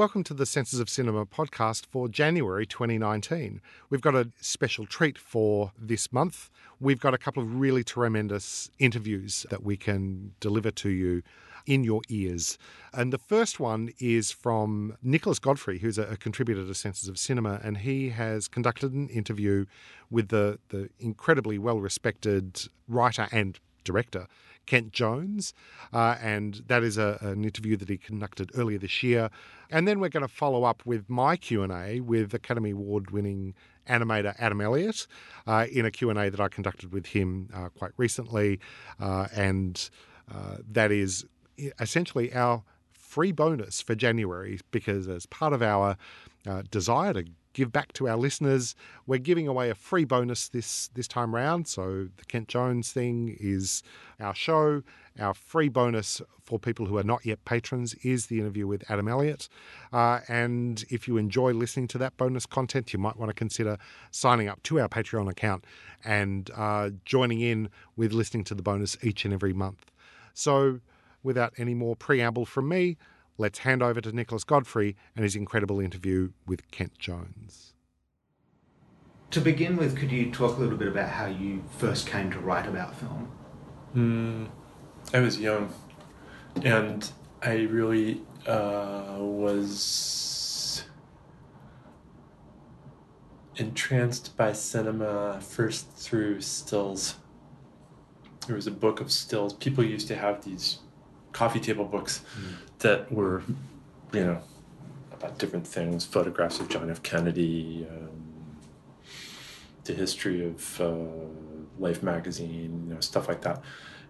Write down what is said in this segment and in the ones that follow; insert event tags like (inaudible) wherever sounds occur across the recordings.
Welcome to the Senses of Cinema podcast for January 2019. We've got a special treat for this month. We've got a couple of really tremendous interviews that we can deliver to you in your ears. And the first one is from Nicholas Godfrey, who's a, contributor to Senses of Cinema, and he has conducted an interview with the, the incredibly well respected writer and director Kent Jones, uh, and that is a, an interview that he conducted earlier this year. And then we're going to follow up with my Q and A with Academy Award winning animator Adam Elliot uh, in a Q and A that I conducted with him uh, quite recently, uh, and uh, that is essentially our free bonus for January because as part of our uh, desire to give back to our listeners. We're giving away a free bonus this this time round. So the Kent Jones thing is our show. Our free bonus for people who are not yet patrons is the interview with Adam Elliot. Uh, and if you enjoy listening to that bonus content, you might want to consider signing up to our Patreon account and uh, joining in with listening to the bonus each and every month. So, without any more preamble from me, let's hand over to Nicholas Godfrey and his incredible interview with Kent Jones. To begin with, could you talk a little bit about how you first came to write about film? Mm, I was young, and I really uh, was entranced by cinema first through stills. There was a book of stills. People used to have these coffee table books mm. That were, you know, about different things, photographs of John F. Kennedy, um, the history of uh, Life magazine, you know, stuff like that.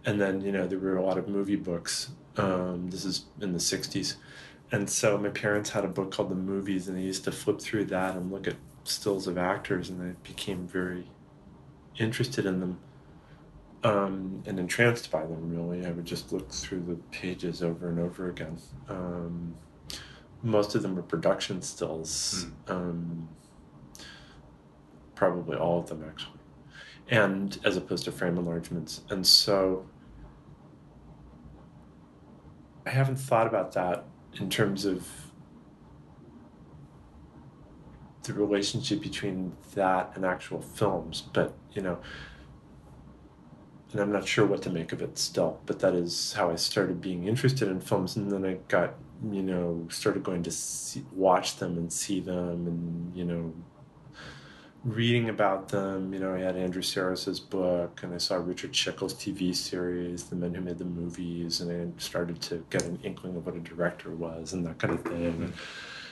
And then, you know, there were a lot of movie books. Um, this is in the 60s. And so my parents had a book called The Movies, and they used to flip through that and look at stills of actors, and I became very interested in them um, and entranced by them. Really, I would just look through the pages over and over again. Um, most of them were production stills, mm. um, probably all of them actually, and as opposed to frame enlargements. And so, I haven't thought about that in terms of the relationship between that and actual films, but you know and I'm not sure what to make of it still, but that is how I started being interested in films. And then I got, you know, started going to see, watch them and see them and, you know, reading about them. You know, I had Andrew Sarris's book and I saw Richard Schickel's TV series, The Men Who Made the Movies, and I started to get an inkling of what a director was and that kind of thing. And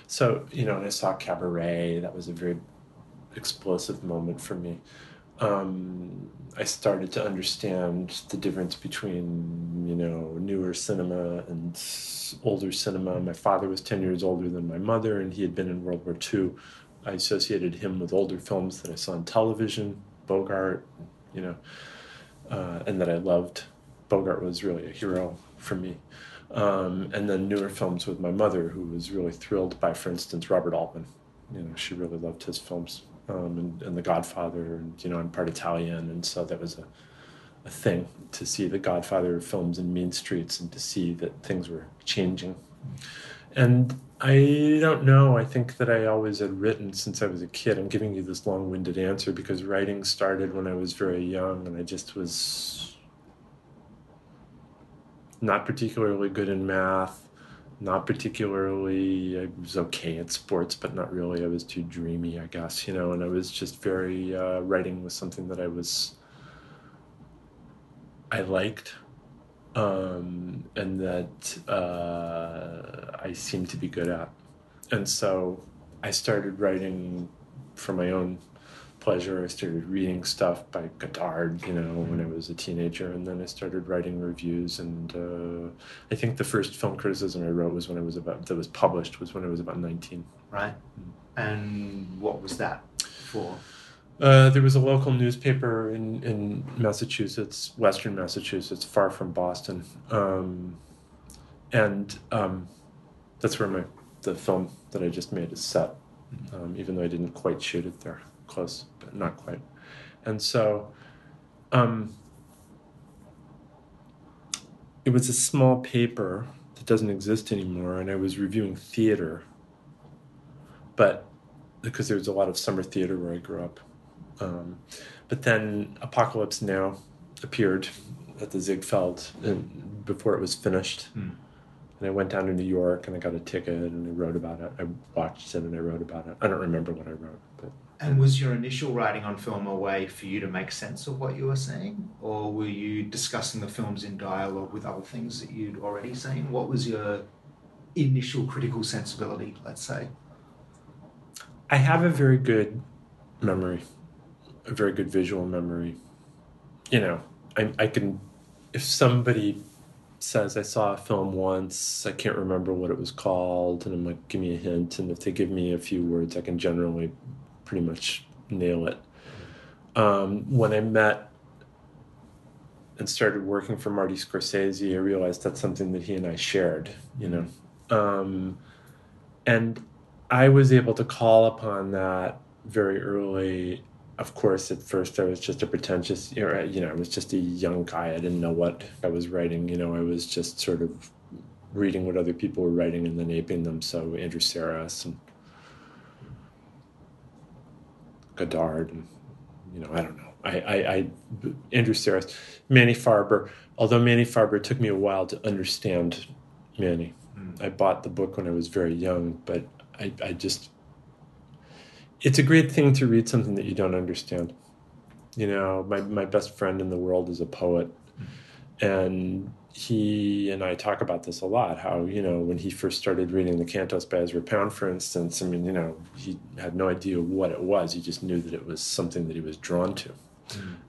so, you know, and I saw Cabaret. That was a very explosive moment for me um, I started to understand the difference between, you know, newer cinema and older cinema. My father was 10 years older than my mother, and he had been in World War II. I associated him with older films that I saw on television, Bogart, you know, uh, and that I loved. Bogart was really a hero for me. Um, and then newer films with my mother, who was really thrilled by, for instance, Robert Altman. You know, she really loved his films um, and, and, The Godfather, and you know, I'm part Italian, and so that was a, a thing to see the Godfather films in mean streets and to see that things were changing. And I don't know. I think that I always had written since I was a kid. I'm giving you this long winded answer because writing started when I was very young, and I just was not particularly good in math not particularly i was okay at sports but not really. I was too dreamy i guess you know and i was just very uh, writing was something that i was i liked um, and that uh, i seemed to be good at. And so i started writing for my own pleasure. I started reading stuff by Godard, you know, when I was a teenager, and then I started writing reviews. And uh, I think the first film criticism I wrote was when I was about that was published was when I was about nineteen. Right. Mm. And what was that for? Uh, there was a local newspaper in, in Massachusetts, Western Massachusetts, far from Boston, um, and um, that's where my the film that I just made is set. Mm-hmm. Um, even though I didn't quite shoot it there close, but not quite. And so um, it was a small paper that doesn't exist anymore, and I was reviewing theater but because there was a lot of summer theater where I grew up. Um, but then Apocalypse Now appeared at the Ziegfeld and before it was finished. Mm. And I went down to New York and I got a ticket and I wrote about it. I watched it and I wrote about it. I don't remember what I wrote, but And was your initial writing on film a way for you to make sense of what you were seeing? Or were you discussing the films in dialogue with other things that you'd already seen? What was your initial critical sensibility, let's say? I have a very good memory, a very good visual memory. You know, I, I can, if somebody says I saw a film once, I can't remember what it was called, and I'm like, give me a hint. And if they give me a few words, I can generally pretty much nail it. Um, when I met and started working for Marty Scorsese, I realized that's something that he and I shared, you know. Um, and I was able to call upon that very early. Of course, at first I was just a pretentious, you know, I was just a young guy. I didn't know what I was writing. You know, I was just sort of reading what other people were writing and then aping them. So Andrew Sarris and Godard and you know, I don't know. I, I, I Andrew Sarris, Manny Farber. Although Manny Farber took me a while to understand Manny. Mm. I bought the book when I was very young, but I, I just it's a great thing to read something that you don't understand. You know, my, my best friend in the world is a poet. And he and I talk about this a lot how, you know, when he first started reading the Cantos by Ezra Pound, for instance, I mean, you know, he had no idea what it was. He just knew that it was something that he was drawn to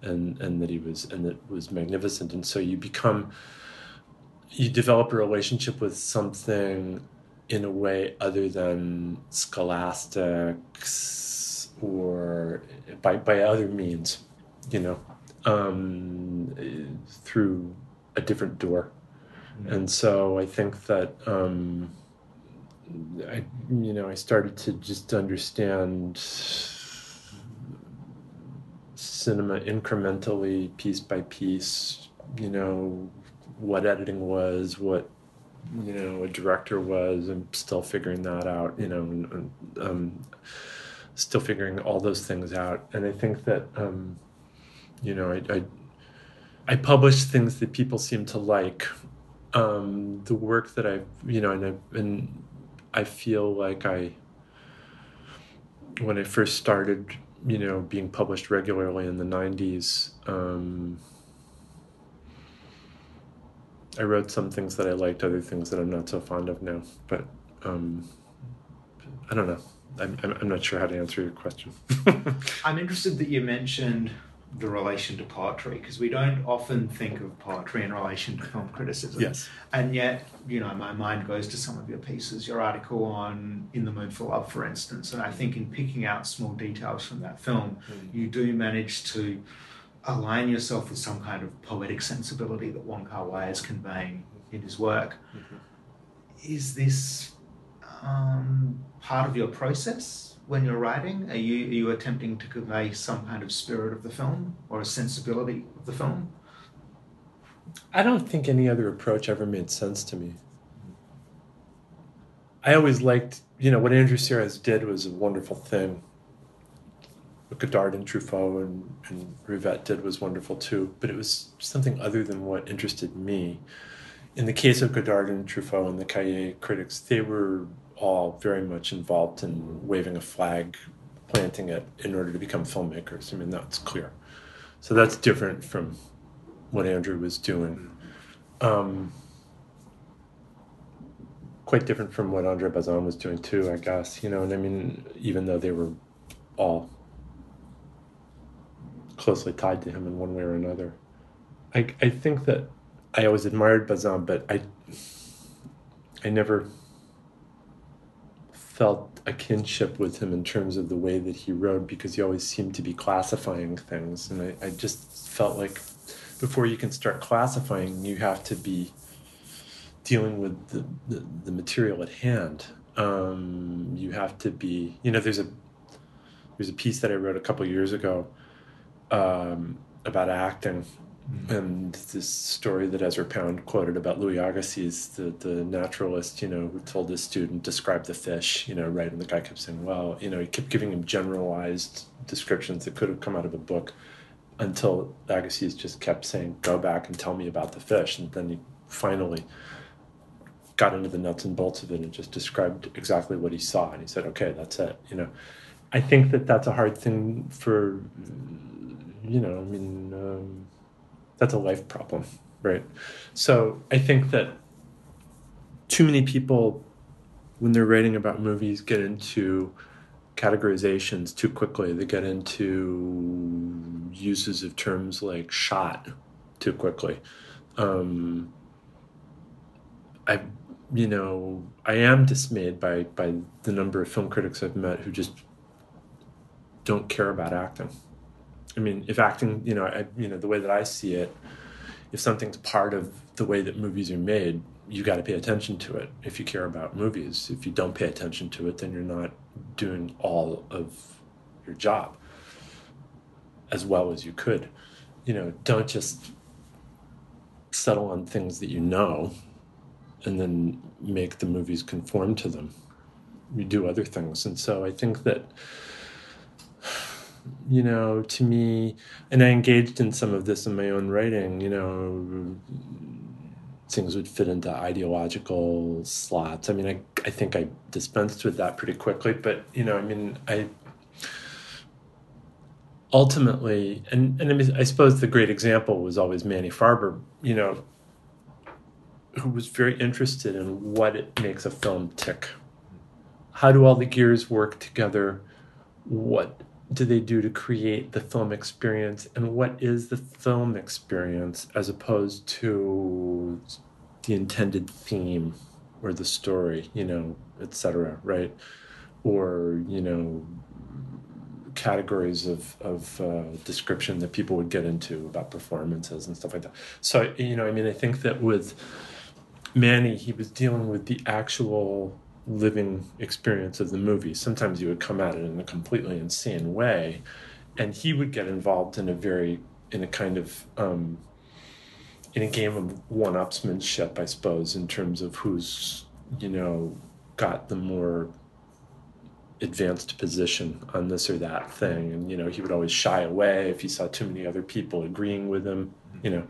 and, and that he was, and that was magnificent. And so you become, you develop a relationship with something in a way other than scholastics or by, by other means, you know, um, through a different door. And so I think that, um, I, you know, I started to just understand cinema incrementally, piece by piece, you know, what editing was, what you know a director was i'm still figuring that out you know and, um, still figuring all those things out and i think that um, you know I, I, I publish things that people seem to like um, the work that i you know and I, and I feel like i when i first started you know being published regularly in the 90s um, I wrote some things that I liked, other things that I'm not so fond of now. But um, I don't know. I'm, I'm not sure how to answer your question. (laughs) I'm interested that you mentioned the relation to poetry because we don't often think of poetry in relation to film criticism. yes. And yet, you know, my mind goes to some of your pieces, your article on In the Mood for Love, for instance. And I think in picking out small details from that film, you do manage to align yourself with some kind of poetic sensibility that Wong Kar Wai is conveying in his work. Is this um, part of your process when you're writing? Are you are you attempting to convey some kind of spirit of the film or a sensibility of the film? I don't think any other approach ever made sense to me. I always liked, you know, what Andrew Sarris did was a wonderful thing. What Godard and Truffaut and, and Rivette did was wonderful too, but it was something other than what interested me. In the case of Godard and Truffaut and the Cahiers critics, they were all very much involved in waving a flag, planting it in order to become filmmakers. I mean, that's clear. So that's different from what Andrew was doing. Um, quite different from what Andre Bazin was doing too, I guess. You know, and I mean, even though they were all closely tied to him in one way or another, I I think that I always admired Bazin, but I I never felt a kinship with him in terms of the way that he wrote because he always seemed to be classifying things, and I, I just felt like before you can start classifying, you have to be dealing with the, the, the material at hand. Um, you have to be, you know, there's a there's a piece that I wrote a couple years ago um, about acting And this story that Ezra Pound quoted about Louis Agassiz, the, the naturalist, you know, who told his student, describe the fish, you know, right? And the guy kept saying, well, you know, he kept giving him generalized descriptions that could have come out of a book until Agassiz just kept saying, go back and tell me about the fish. And then he finally got into the nuts and bolts of it and just described exactly what he saw. And he said, okay, that's it, you know. I think that that's a hard thing for, you know, I mean, um, that's a life problem, right? So I think that too many people, when they're writing about movies, get into categorizations too quickly. They get into uses of terms like shot too quickly. Um, I, you know, I am dismayed by by the number of film critics I've met who just don't care about acting. I mean, if acting, you know, I, you know, the way that I see it, if something's part of the way that movies are made, you got to pay attention to it. If you care about movies, if you don't pay attention to it, then you're not doing all of your job as well as you could. You know, don't just settle on things that you know and then make the movies conform to them. You do other things. And so I think that you know, to me, and I engaged in some of this in my own writing, you know, things would fit into ideological slots. I mean, I, I think I dispensed with that pretty quickly, but, you know, I mean, I ultimately, and, and I, mean, I suppose the great example was always Manny Farber, you know, who was very interested in what it makes a film tick. How do all the gears work together? What do they do to create the film experience? And what is the film experience as opposed to the intended theme or the story you know etc right? Or you know categories of, of uh, description that people would get into about performances and stuff like that. So you know i mean i think that with manny he was dealing with the actual living experience of the movie. Sometimes you would come at it in a completely insane way, and he would get involved in a very in a kind of um, in a game of one-upsmanship, I suppose, in terms of who's you know got the more advanced position on this or that thing and you know he would always shy away if he saw too many other people agreeing with him you know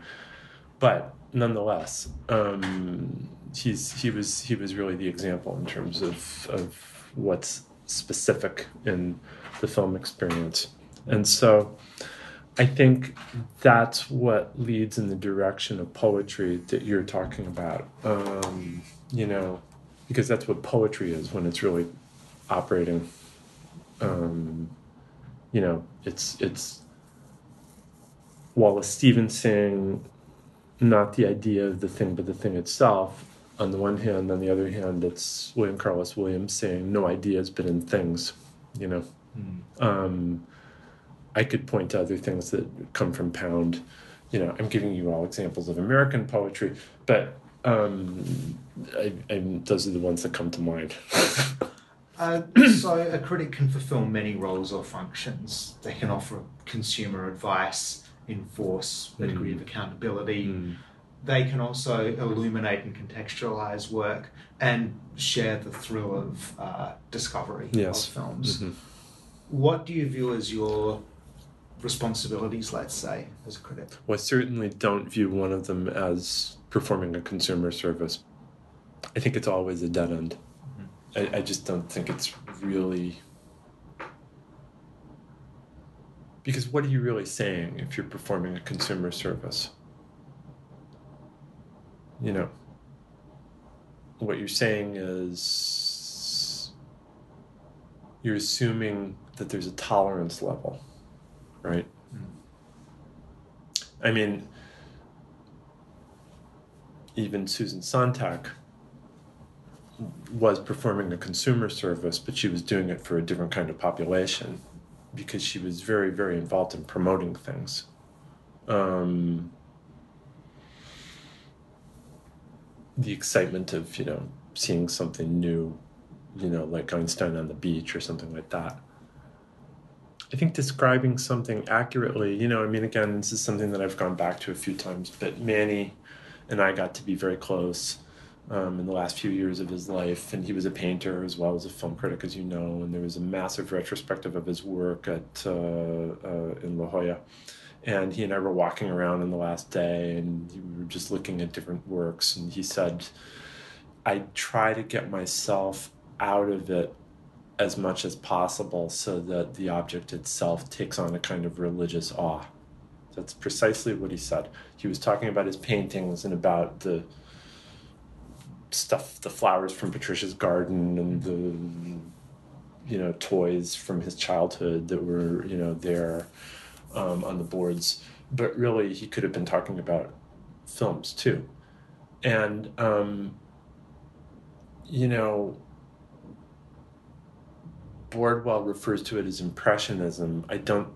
but nonetheless um, he's he was he was really the example in terms of of what's specific in the film experience, and so I think that's what leads in the direction of poetry that you're talking about. Um, you know, because that's what poetry is when it's really operating. Um, you know, it's it's Wallace Stevens saying not the idea of the thing, but the thing itself on the one hand, on the other hand, it's William Carlos Williams saying no ideas but in things, you know. Mm. Um, I could point to other things that come from Pound. You know, I'm giving you all examples of American poetry, but um, I, I, those are the ones that come to mind. (laughs) uh, so, a critic can fulfill many roles or functions. They can offer consumer advice, enforce a degree mm. of accountability. Mm they can also illuminate and contextualize work and share the thrill of uh, discovery yes. of films. Mm-hmm. What do you view as your responsibilities, let's say, as a critic? Well, I certainly don't view one of them as performing a consumer service. I think it's always a dead end. Mm-hmm. I, I just don't think it's really. Because what are you really saying if you're performing a consumer service? You know, what you're saying is you're assuming that there's a tolerance level, right? Mm. I mean, even Susan Sontag was performing a consumer service, but she was doing it for a different kind of population because she was very, very involved in promoting things. Um, the excitement of you know seeing something new, you know, like Einstein on the beach or something like that. I think describing something accurately, you know, I mean, again, this is something that I've gone back to a few times, but Manny and I got to be very close um, in the last few years of his life. And he was a painter as well as a film critic, as you know. And there was a massive retrospective of his work at uh, uh, in La Jolla. And he and I were walking around on the last day, and we were just looking at different works. And he said, "I try to get myself out of it as much as possible so that the object itself takes on a kind of religious awe. That's precisely what he said. He was talking about his paintings and about the stuff, the flowers from Patricia's garden and the, you know, toys from his childhood that were, you know, there um, on the boards. But really, he could have been talking about films too. And, um, you know, Bordwell refers to it as impressionism. I don't,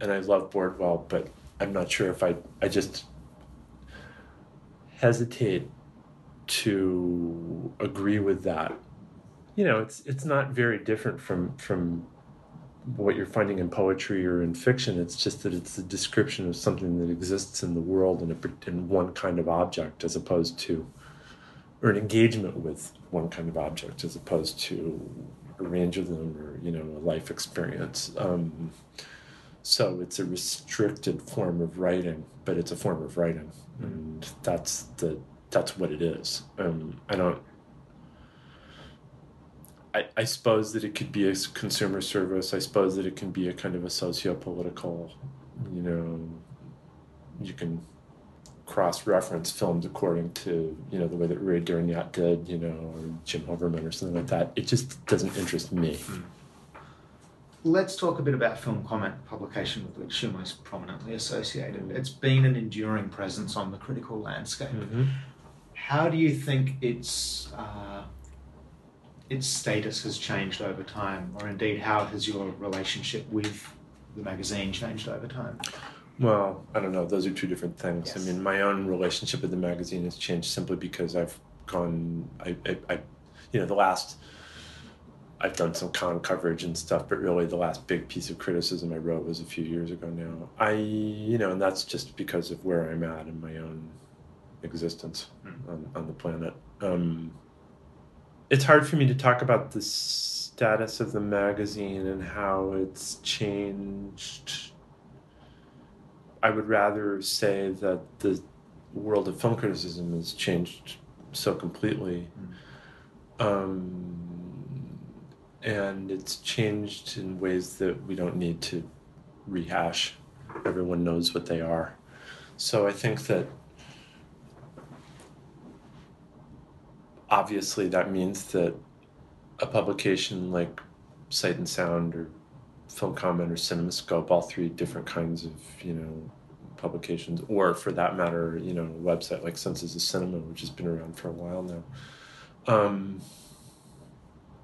and I love Bordwell, but I'm not sure if I, I just hesitate to agree with that. You know, it's it's not very different from from what you're finding in poetry or in fiction. It's just that it's a description of something that exists in the world in a in one kind of object, as opposed to, or an engagement with one kind of object, as opposed to a range of them or you know a life experience. Um, so it's a restricted form of writing but it's a form of writing. And that's the that's what it is. Um, i don't I, I suppose that it could be a consumer service. I suppose that it can be a kind of a socio-political, you know, you can cross-reference films according to you know the way that Ray Durgnat did, you know, or Jim Hoberman or something like that. It just doesn't interest me. Mm. Let's talk a bit about film comment publication with which you're most prominently associated. It's been an enduring presence on the critical landscape. Mm-hmm. How do you think its uh, its status has changed over time, or indeed how has your relationship with the magazine changed over time? Well, I don't know. Those are two different things. Yes. I mean, my own relationship with the magazine has changed simply because I've gone. I, I, I, you know, the last. I've done some con coverage and stuff, but really the last big piece of criticism I wrote was a few years ago now. I, you know, and that's just because of where I'm at in my own existence mm. on, on the planet. Um, it's hard for me to talk about the status of the magazine and how it's changed I would rather say that the world of film criticism has changed so completely. Mm. Um, and it's changed in ways that we don't need to rehash. Everyone knows what they are. So I think that obviously that means that a publication like Sight and Sound or Film Comment or CinemaScope, all three different kinds of you know publications, or for that matter, you know, a website like Senses of Cinema, which has been around for a while now. Um,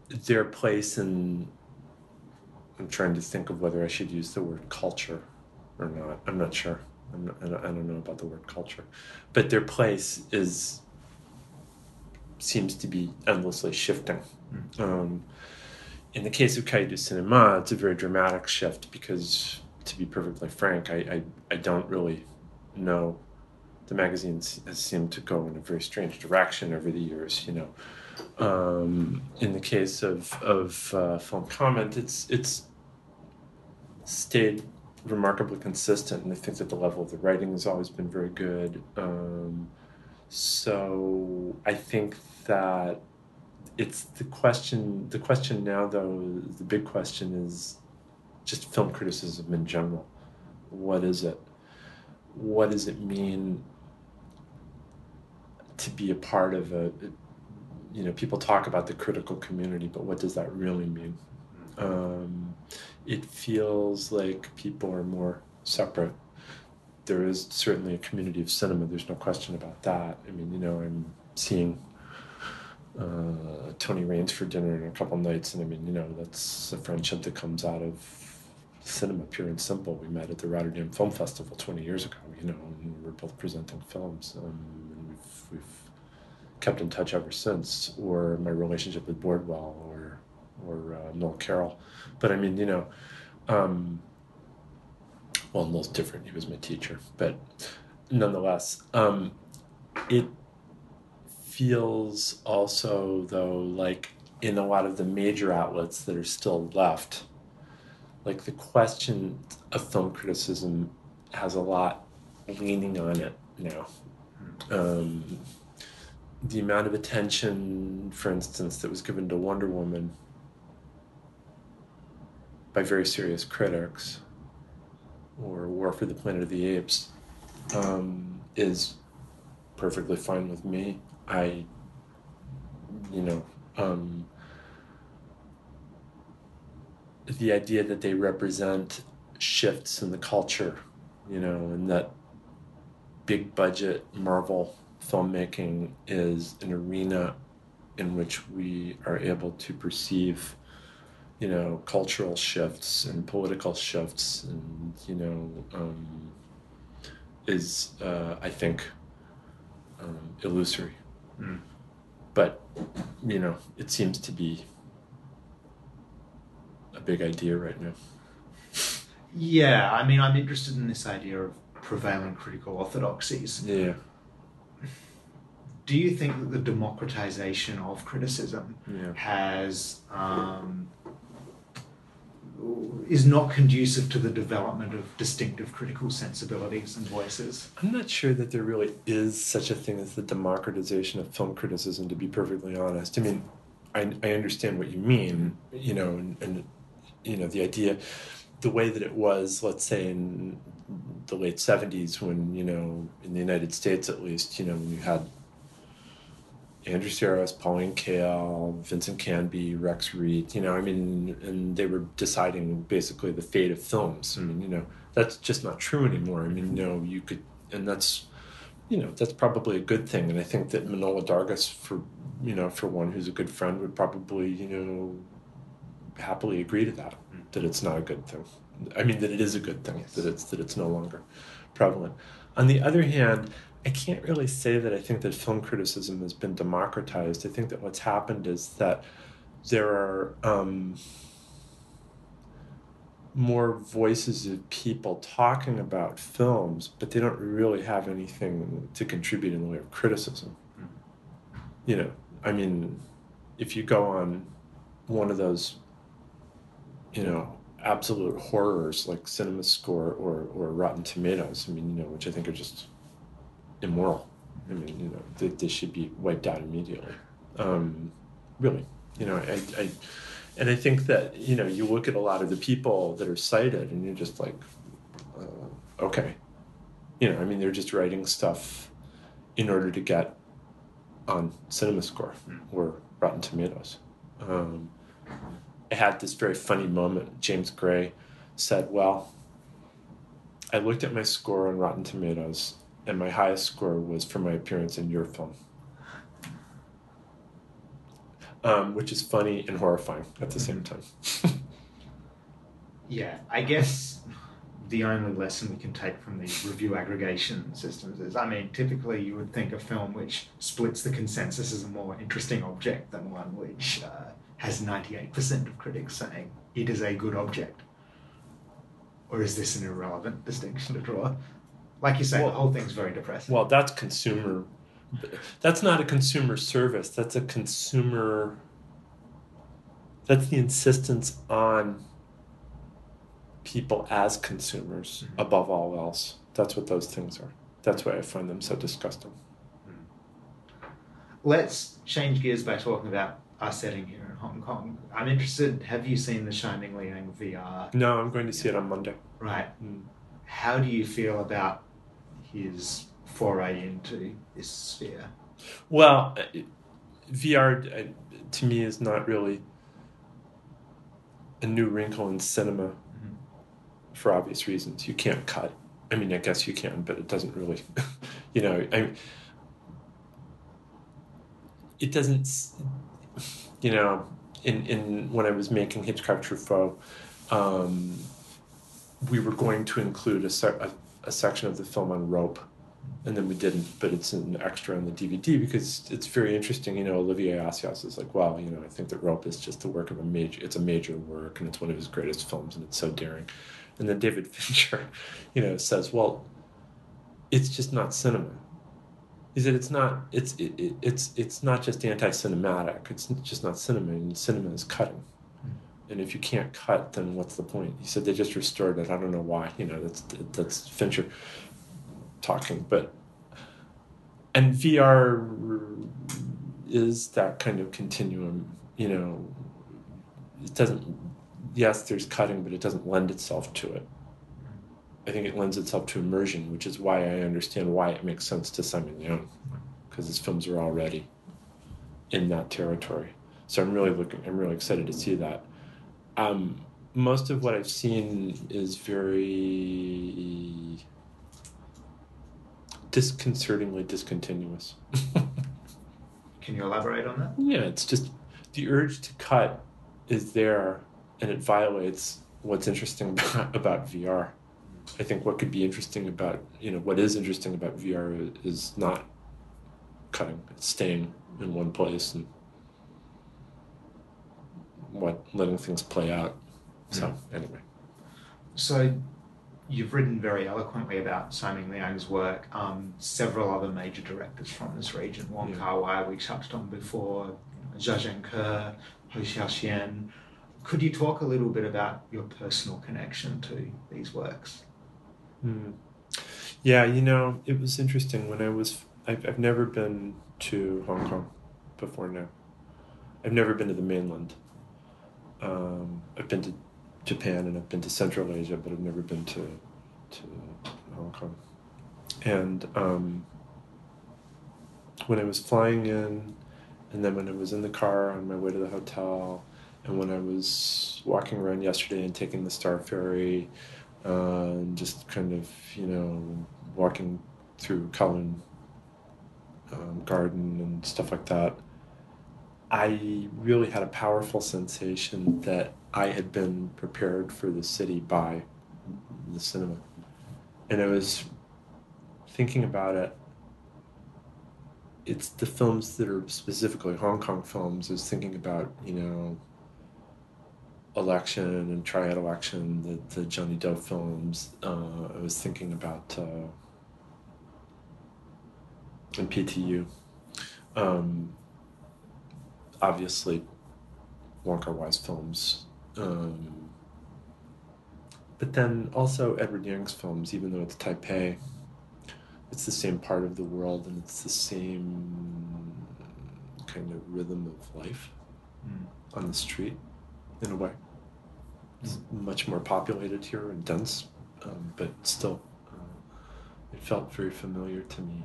their place in I'm trying to think of whether I should use the word culture or not. I'm not sure. I'm not, I don't know about the word culture, but their place is seems to be endlessly shifting. Mm. Um, in the case of Cahiers du Cinema, it's a very dramatic shift because, to be perfectly frank, I, I, I don't really know. The magazine has seemed to go in a very strange direction over the years, you know. Um, in the case of, of uh, Film Comment, it's, it's stayed remarkably consistent, and I think that the level of the writing has always been very good. Um, so I think that it's the question the question now though the big question is just film criticism in general. What is it? What does it mean to be a part of a you know people talk about the critical community but what does that really mean? Um, it feels like people are more separate there is certainly a community of cinema there's no question about that i mean you know i'm seeing uh, Tony Rayns for dinner in a couple nights, and I mean, you know, that's a friendship that comes out of cinema, pure and simple. We met at the Rotterdam Film Festival 20 years ago, you know, and we were both presenting films, um, and we've, we've kept in touch ever since. Or my relationship with Bordwell, or or uh, Noel Carroll, but I mean, you know, Um, well, little different. He was my teacher, but nonetheless, um, it feels also though like in a lot of the major outlets that are still left, like the question of film criticism has a lot leaning on it now. Um, the amount of attention, for instance, that was given to Wonder Woman by very serious critics, or War for the Planet of the Apes, um, is perfectly fine with me. I, you know, um, the idea that they represent shifts in the culture, you know, and that big budget Marvel filmmaking is an arena in which we are able to perceive, you know, cultural shifts and political shifts, and you know, um, is uh, I think um, illusory. Mm. But you know, it seems to be a big idea right now. Yeah, I mean, I'm interested in this idea of prevailing critical orthodoxies. Yeah. Do you think that the democratization of criticism Yeah. has um, is not conducive to the development of distinctive critical sensibilities and voices? I'm not sure that there really is such a thing as the democratization of film criticism, to be perfectly honest. I mean, I, I understand what you mean, you know, and, and, you know, the idea, the way that it was, let's say, in the late 70s, when, you know, in the United States at least, you know, when you had Andrew Sarris, Pauline Kael, Vincent Canby, Rex Reed, you know, I mean, and they were deciding basically the fate of films. I mean, you know, that's just not true anymore. I mean, you know, you could, and that's, you know, that's probably a good thing. And I think that Manohla Dargis, for, you know, for one who's a good friend, would probably, you know, happily agree to that, that it's not a good thing. I mean, that it is a good thing, Yes. that it's, that it's no longer prevalent. On the other hand, I can't really say that I think that film criticism has been democratized. I think that what's happened is that there are um, more voices of people talking about films, but they don't really have anything to contribute in the way of criticism. You know, I mean, if you go on one of those, you know, absolute horrors like Cinema Score or, or Rotten Tomatoes, I mean, you know, which I think are just immoral. I mean, you know, they, they should be wiped out immediately. Um, really, you know, I, I, and I think that you know, you look at a lot of the people that are cited, and you're just like, uh, okay, you know, I mean, they're just writing stuff in order to get on Cinema Score or Rotten Tomatoes. Um, I had this very funny moment. James Gray said, "Well, I looked at my score on Rotten Tomatoes, and my highest score was for my appearance in your film." Um, which is funny and horrifying at the same time. (laughs) Yeah, I guess the only lesson we can take from these review aggregation systems is, I mean, typically you would think a film which splits the consensus is a more interesting object than one which uh, has 98% of critics saying it is a good object. Or is this an irrelevant distinction to draw? Like you say, Well- the whole thing's very depressing. Well, that's consumer. That's not a consumer service. That's a consumer. That's the insistence on people as consumers Mhm. above all else. That's what those things are. That's why I find them so disgusting. Let's change gears by talking about our setting here in Hong Kong. I'm interested, have you seen the Tsai Ming-liang VR? No, I'm going to see it on Monday. Right. Mm. How do you feel about his foray into this sphere? Well, uh, VR uh, to me is not really a new wrinkle in cinema for obvious reasons. You can't cut. I mean, I guess you can, but it doesn't really, (laughs) you know, I, it doesn't, you know, in, in when I was making Hitchcock Truffaut, um, we were going to include a, a, a section of the film on rope and then we didn't, but it's an extra on the DVD because it's very interesting. You know, Olivier Assayas is like, well, you know, I think that Rope is just the work of a major, it's a major work and it's one of his greatest films and it's so daring. And then David (laughs) Fincher, you know, says, well, it's just not cinema. He said it's not it's it, it, it's it's not just anti-cinematic. It's just not cinema. And cinema is cutting. And if you can't cut, then what's the point? He said they just restored it. I don't know why. You know, that's that's Fincher talking, but and VR is that kind of continuum. You know, it doesn't. Yes, there's cutting, but it doesn't lend itself to it. I think it lends itself to immersion, which is why I understand why it makes sense to Tsai Ming-liang, because his films are already in that territory. So I'm really looking. I'm really excited to see that. Um, most of what I've seen is very disconcertingly discontinuous. (laughs) Can you elaborate on that? Yeah, it's just the urge to cut is there, and it violates what's interesting (laughs) about, about VR. I think what could be interesting about you know what is interesting about VR is not cutting, it's staying in one place and what letting things play out. So anyway. So you've written very eloquently about Tsai Ming-liang's work. Um, several other major directors from this region, Wong Yeah. Kar Wai, we touched on before, Jia Zhangke, Hou Hsiao-hsien. Could you talk a little bit about your personal connection to these works? Hmm. Yeah, you know, it was interesting when I was. I've, I've never been to Hong Kong before now. I've never been to the mainland. Um, I've been to Japan and I've been to Central Asia, but I've never been to to Hong Kong. And um, when I was flying in, and then when I was in the car on my way to the hotel, and when I was walking around yesterday and taking the Star Ferry, uh, and just kind of you know walking through Kowloon um, Garden and stuff like that, I really had a powerful sensation that I had been prepared for the city by the cinema, and I was thinking about it. It's the films that are specifically Hong Kong films. I was thinking about you know election and triad election, the, the Johnnie To films. Uh, I was thinking about uh, in PTU. Um, obviously, Wong Kar Wai's films. Um, but then also Edward Yang's films, even though it's Taipei, it's the same part of the world and it's the same kind of rhythm of life on the street in a way. It's much more populated here and dense, um, but still, uh, it felt very familiar to me.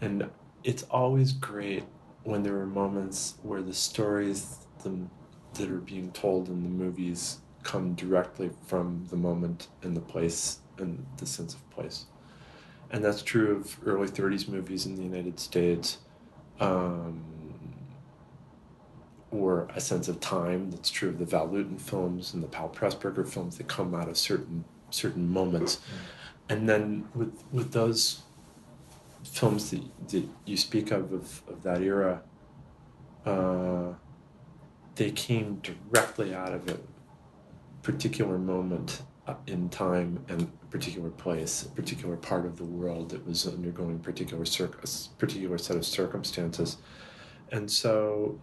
And it's always great when there are moments where the stories them, that are being told in the movies come directly from the moment and the place and the sense of place. And that's true of early 30s movies in the United States. Um, or a sense of time. That's true of the Val Lewton films and the Powell Pressburger films. that come out of certain certain moments, and then with with those films that, that you speak of of, of that era, uh, they came directly out of a particular moment uh, in time and a particular place, a particular part of the world that was undergoing particular a particular set of circumstances, and so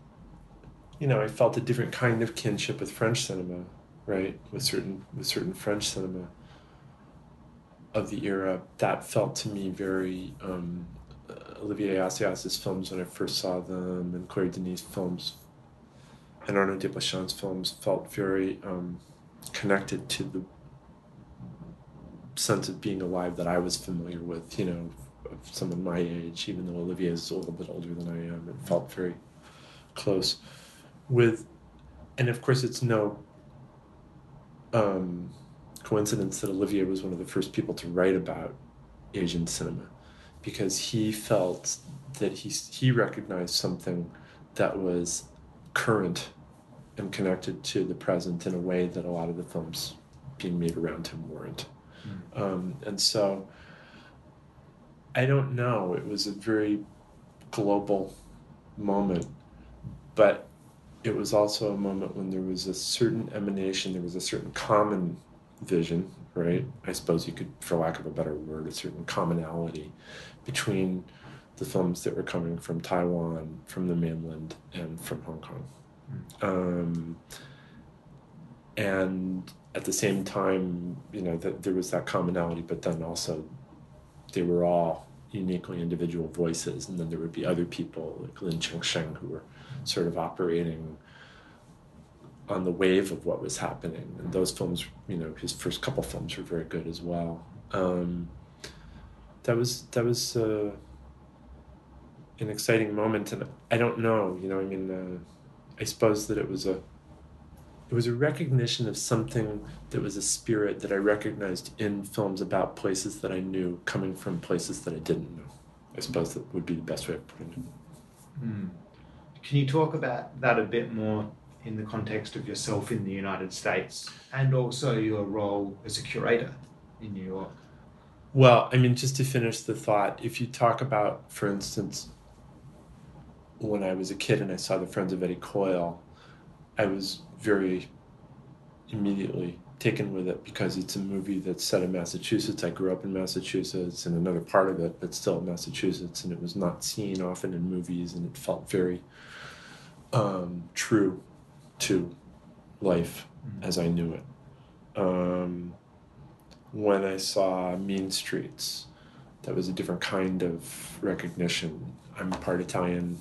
you know, I felt a different kind of kinship with French cinema, right? With certain with certain French cinema of the era, that felt to me very um, Olivier Assayas's films when I first saw them, and Claire Denis films, and Arnaud Desplechin's films felt very um, connected to the sense of being alive that I was familiar with. You know, of someone my age, even though Olivier is a little bit older than I am, it felt very close with and of course it's no um, coincidence that olivier was one of the first people to write about asian cinema because he felt that he, he recognized something that was current and connected to the present in a way that a lot of the films being made around him weren't um, and so I don't know. It was a very global moment, but it was also a moment when there was a certain emanation, there was a certain common vision, right? I suppose you could, for lack of a better word, a certain commonality between the films that were coming from Taiwan, from the mainland, and from Hong Kong. Mm. Um, and at the same time, you know, that there was that commonality, but then also they were all uniquely individual voices, and then there would be other people like Lin Chengsheng who were sort of operating on the wave of what was happening. And those films, you know, his first couple films were very good as well. Um, that was that was uh, an exciting moment, and I don't know, you know, I mean, uh, I suppose that it was a it was a recognition of something that was a spirit that I recognized in films about places that I knew, coming from places that I didn't know. I suppose that would be the best way of putting it. Mm. Can you talk about that a bit more in the context of yourself in the United States and also your role as a curator in New York? Well, I mean, just to finish the thought, if you talk about, for instance, when I was a kid and I saw The Friends of Eddie Coyle, I was very immediately taken with it because it's a movie that's set in Massachusetts. I grew up in Massachusetts and another part of it, but still Massachusetts, and it was not seen often in movies, and it felt very um, true to life mm-hmm. as I knew it. Um, when I saw Mean Streets, that was a different kind of recognition. I'm part Italian.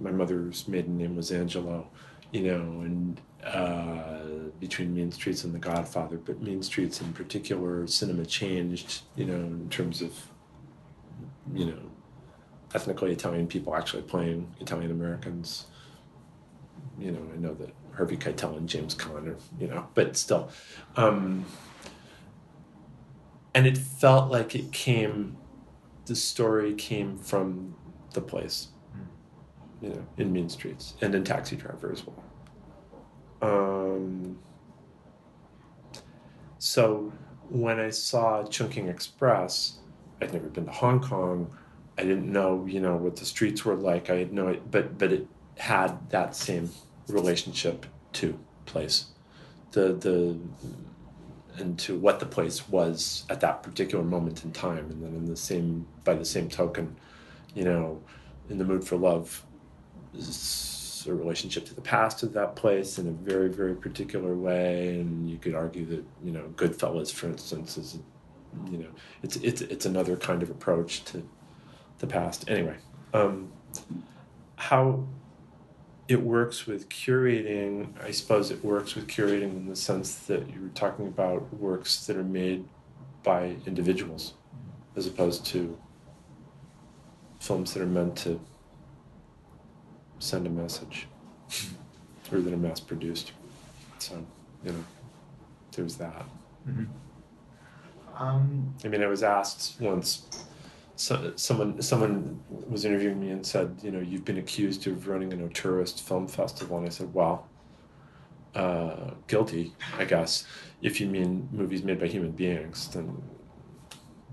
My mother's maiden name was Angelo, you know, and uh, between Mean Streets and The Godfather, but Mean Streets in particular, cinema changed, you know, in terms of, you know, ethnically Italian people actually playing Italian Americans. You know, I know that Harvey Keitel and James Caan, you know, but still. Um, and it felt like it came, the story came from the place, you know, in Mean Streets and in Taxi Driver as well. Um, so when I saw Chungking Express, I'd never been to Hong Kong. I didn't know, you know, what the streets were like. I had no, but but it had that same relationship to place, the the and to what the place was at that particular moment in time, and then in the same by the same token, you know, in the mood for love a relationship to the past of that place in a very, very particular way. And you could argue that, you know, Goodfellas, for instance, is, you know, it's, it's, it's another kind of approach to the past. Anyway, um, how it works with curating, I suppose it works with curating in the sense that you were talking about works that are made by individuals as opposed to films that are meant to send a message or that are mass produced. So, you know, there's that. Mm-hmm. Um, I mean, I was asked once. So, someone someone was interviewing me and said, you know, you've been accused of running an auteurist film festival, and I said, well, uh, guilty, I guess. If you mean movies made by human beings, then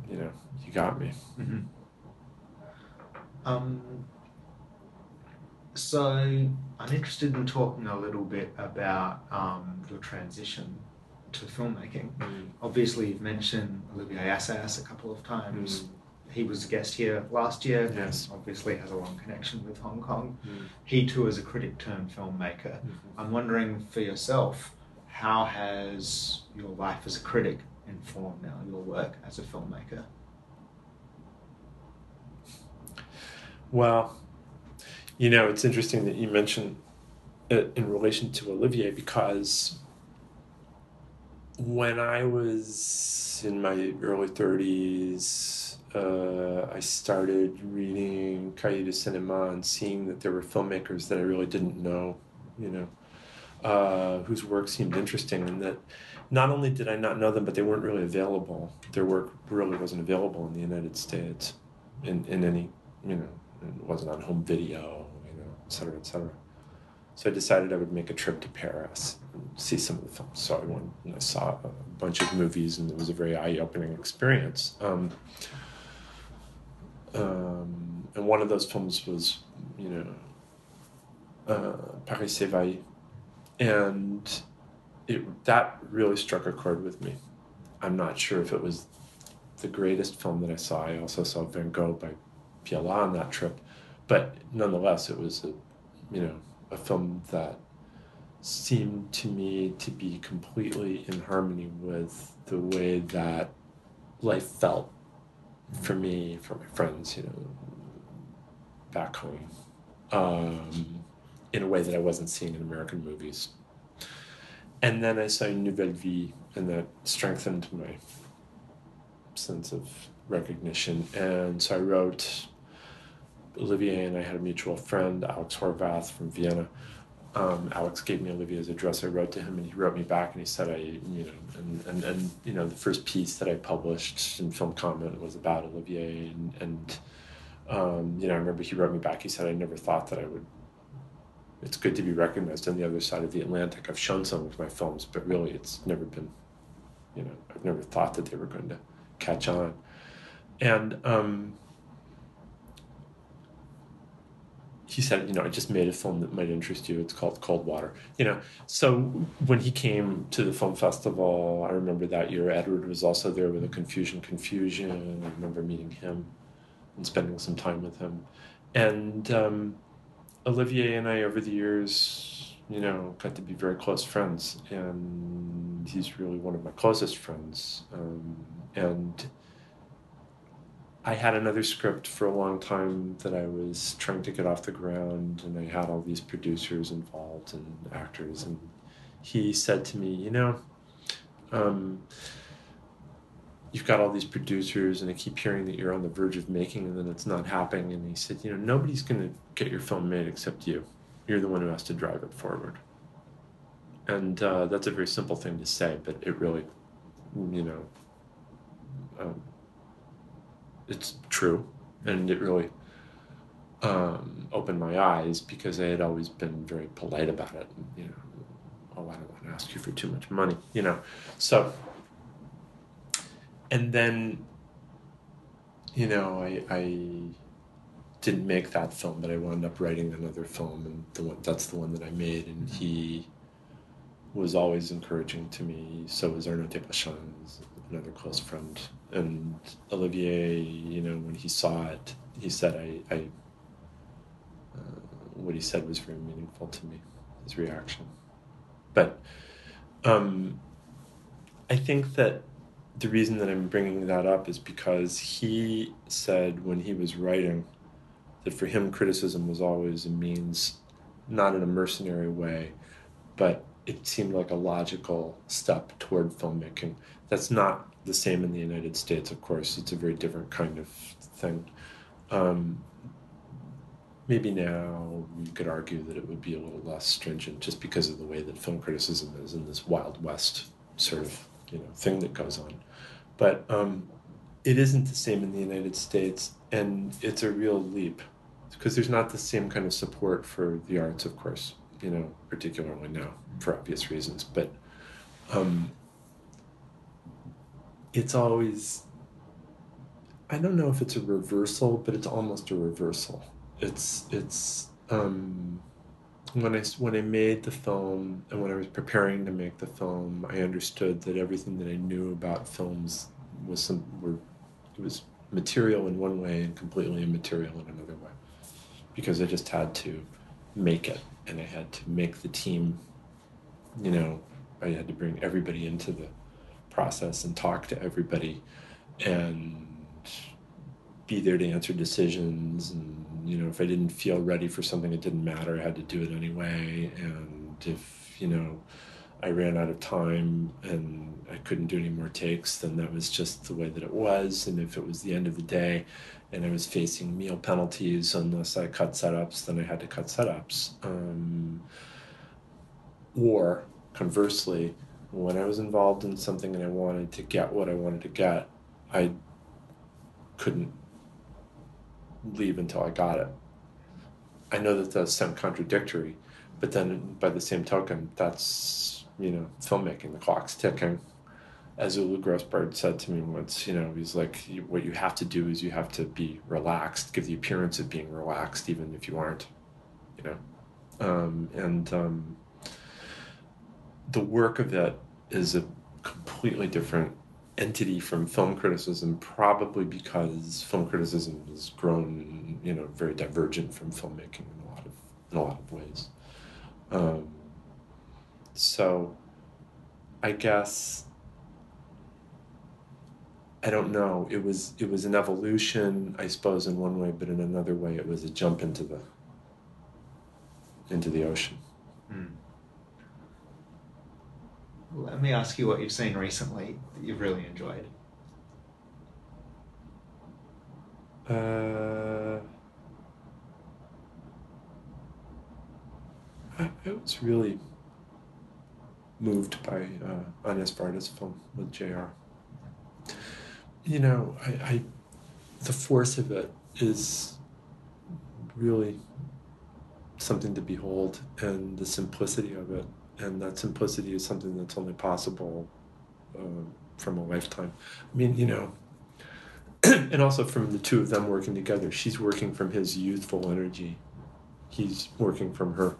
you know, you got me. Mm-hmm. Um, so I'm interested in talking a little bit about um, your transition to filmmaking. Mm. Obviously, you've mentioned Olivier Assayas a couple of times. Mm. He was a guest here last year. Yes. obviously has a long connection with Hong Kong. Mm. He too is a critic turned filmmaker. Mm-hmm. I'm wondering for yourself, how has your life as a critic informed now your work as a filmmaker? Well, you know, it's interesting that you mentioned it in relation to Olivier because when I was in my early 30s, uh, I started reading Cahiers du Cinema and seeing that there were filmmakers that I really didn't know, you know, uh, whose work seemed interesting, and that not only did I not know them, but they weren't really available. Their work really wasn't available in the United States in, in any, you know, it wasn't on home video you know, et cetera, et cetera. So I decided I would make a trip to Paris and see some of the films. So I went and I saw a bunch of movies, and it was a very eye-opening experience. Um, Um, and one of those films was, you know, uh, Paris s'éveille. And it, that really struck a chord with me. I'm not sure if it was the greatest film that I saw. I also saw Van Gogh by Pialat on that trip, but nonetheless, it was a, you know, a film that seemed to me to be completely in harmony with the way that life felt for me, for my friends, you know, back home, um, in a way that I wasn't seeing in American movies. And then I saw Nouvelle Vie, and that strengthened my sense of recognition. And so I wrote, Olivier and I had a mutual friend, Alex Horwath from Vienna. Um, Alex gave me Olivier's address. I wrote to him, and he wrote me back, and he said, "I, you know, and, and, and you know, the first piece that I published in Film Comment was about Olivier, and, and um, you know, I remember he wrote me back. He said, "I never thought that I would it's good to be recognized on the other side of the Atlantic. I've shown some of my films, but really it's never been, you know, I've never thought that they were going to catch on. And um, he said, you know, I just made a film that might interest you. It's called Cold Water. You know, so when he came to the film festival, I remember that year Edward was also there with a Confucian Confusion. I remember meeting him and spending some time with him. And um, Olivier and I, over the years, you know, got to be very close friends, and he's really one of my closest friends. Um, and I had another script for a long time that I was trying to get off the ground, and I had all these producers involved and actors, and he said to me, you know, um, you've got all these producers and I keep hearing that you're on the verge of making and then it's not happening. And he said, you know, nobody's going to get your film made except you. You're the one who has to drive it forward. And uh, that's a very simple thing to say, but it really, you know, um, it's true. And it really um, opened my eyes because I had always been very polite about it. You know, oh, I don't want to ask you for too much money, you know. So and then you know I, I didn't make that film but i wound up writing another film and the one that's the one that i made and he was always encouraging to me so was Arnaud Desplechin, another close friend and olivier you know when he saw it he said i, I uh, what he said was very meaningful to me his reaction but um, i think that the reason that I'm bringing that up is because he said when he was writing that for him criticism was always a means, not in a mercenary way, but it seemed like a logical step toward filmmaking. That's not the same in the United States, of course. It's a very different kind of thing. Um, maybe now you could argue that it would be a little less stringent just because of the way that film criticism is in this Wild West sort of you know thing that goes on but um, it isn't the same in the united states and it's a real leap because there's not the same kind of support for the arts of course you know particularly now for obvious reasons but um, it's always i don't know if it's a reversal but it's almost a reversal it's it's um, when I when I made the film and when I was preparing to make the film, I understood that everything that I knew about films was some were it was material in one way and completely immaterial in another way, because I just had to make it and I had to make the team. You know, I had to bring everybody into the process and talk to everybody, and be there to answer decisions and you know if i didn't feel ready for something it didn't matter i had to do it anyway. And if you know i ran out of time and i couldn't do any more takes then that was just the way that it was. And if it was the end of the day and i was facing meal penalties unless i cut setups then i had to cut setups. Um, or conversely when i was involved in something and i wanted to get what i wanted to get i couldn't leave until I got it. I know that does sound contradictory, but then by the same token, that's you know filmmaking. The clock's ticking, as Ulu Grosbard said to me once, you know, he's like, what you have to do is you have to be relaxed, give the appearance of being relaxed, even if you aren't, you know. Um, and um, the work of it is a completely different entity from film criticism, probably because film criticism has grown, you know, very divergent from filmmaking in a lot of in a lot of ways. Um, so, I guess I don't know. It was it was an evolution, I suppose, in one way, but in another way, it was a jump into the into the ocean. Mm. Let me ask you what you've seen recently that you've really enjoyed. Uh, I, was really moved by uh, Varda's film with JR you know, I, I, the force of it is really something to behold, and the simplicity of it, and that simplicity is something that's only possible uh, from a lifetime. I mean, you know, (clears throat) and also from the two of them working together. She's working from his youthful energy. He's working from her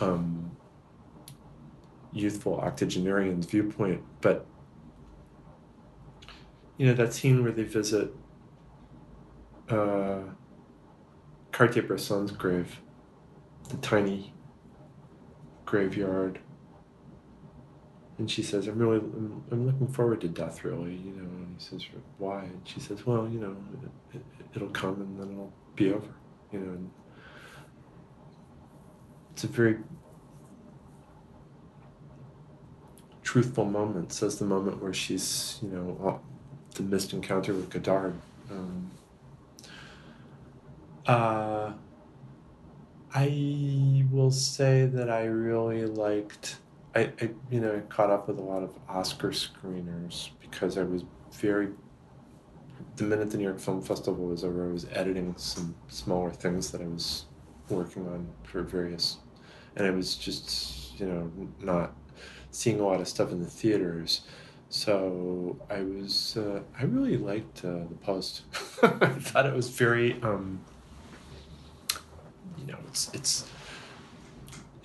um, youthful octogenarian's viewpoint, but you know that scene where they visit uh, Cartier-Bresson's grave, the tiny graveyard, and she says, "I'm really, I'm, I'm, looking forward to death, really." You know, and he says, "Why?" And she says, "Well, you know, it, it, will come and then it'll be over." You know, and it's a very truthful moment. Says the moment where she's, you know, the missed encounter with Godard. Um, uh, I will say that I really liked. I, I you know caught up with a lot of Oscar screeners because I was very. The minute the New York Film Festival was over, I was editing some smaller things that I was working on for various, and I was just you know not seeing a lot of stuff in the theaters. So I was, uh, I really liked uh, the post. (laughs) I thought it was very, um, know, it's it's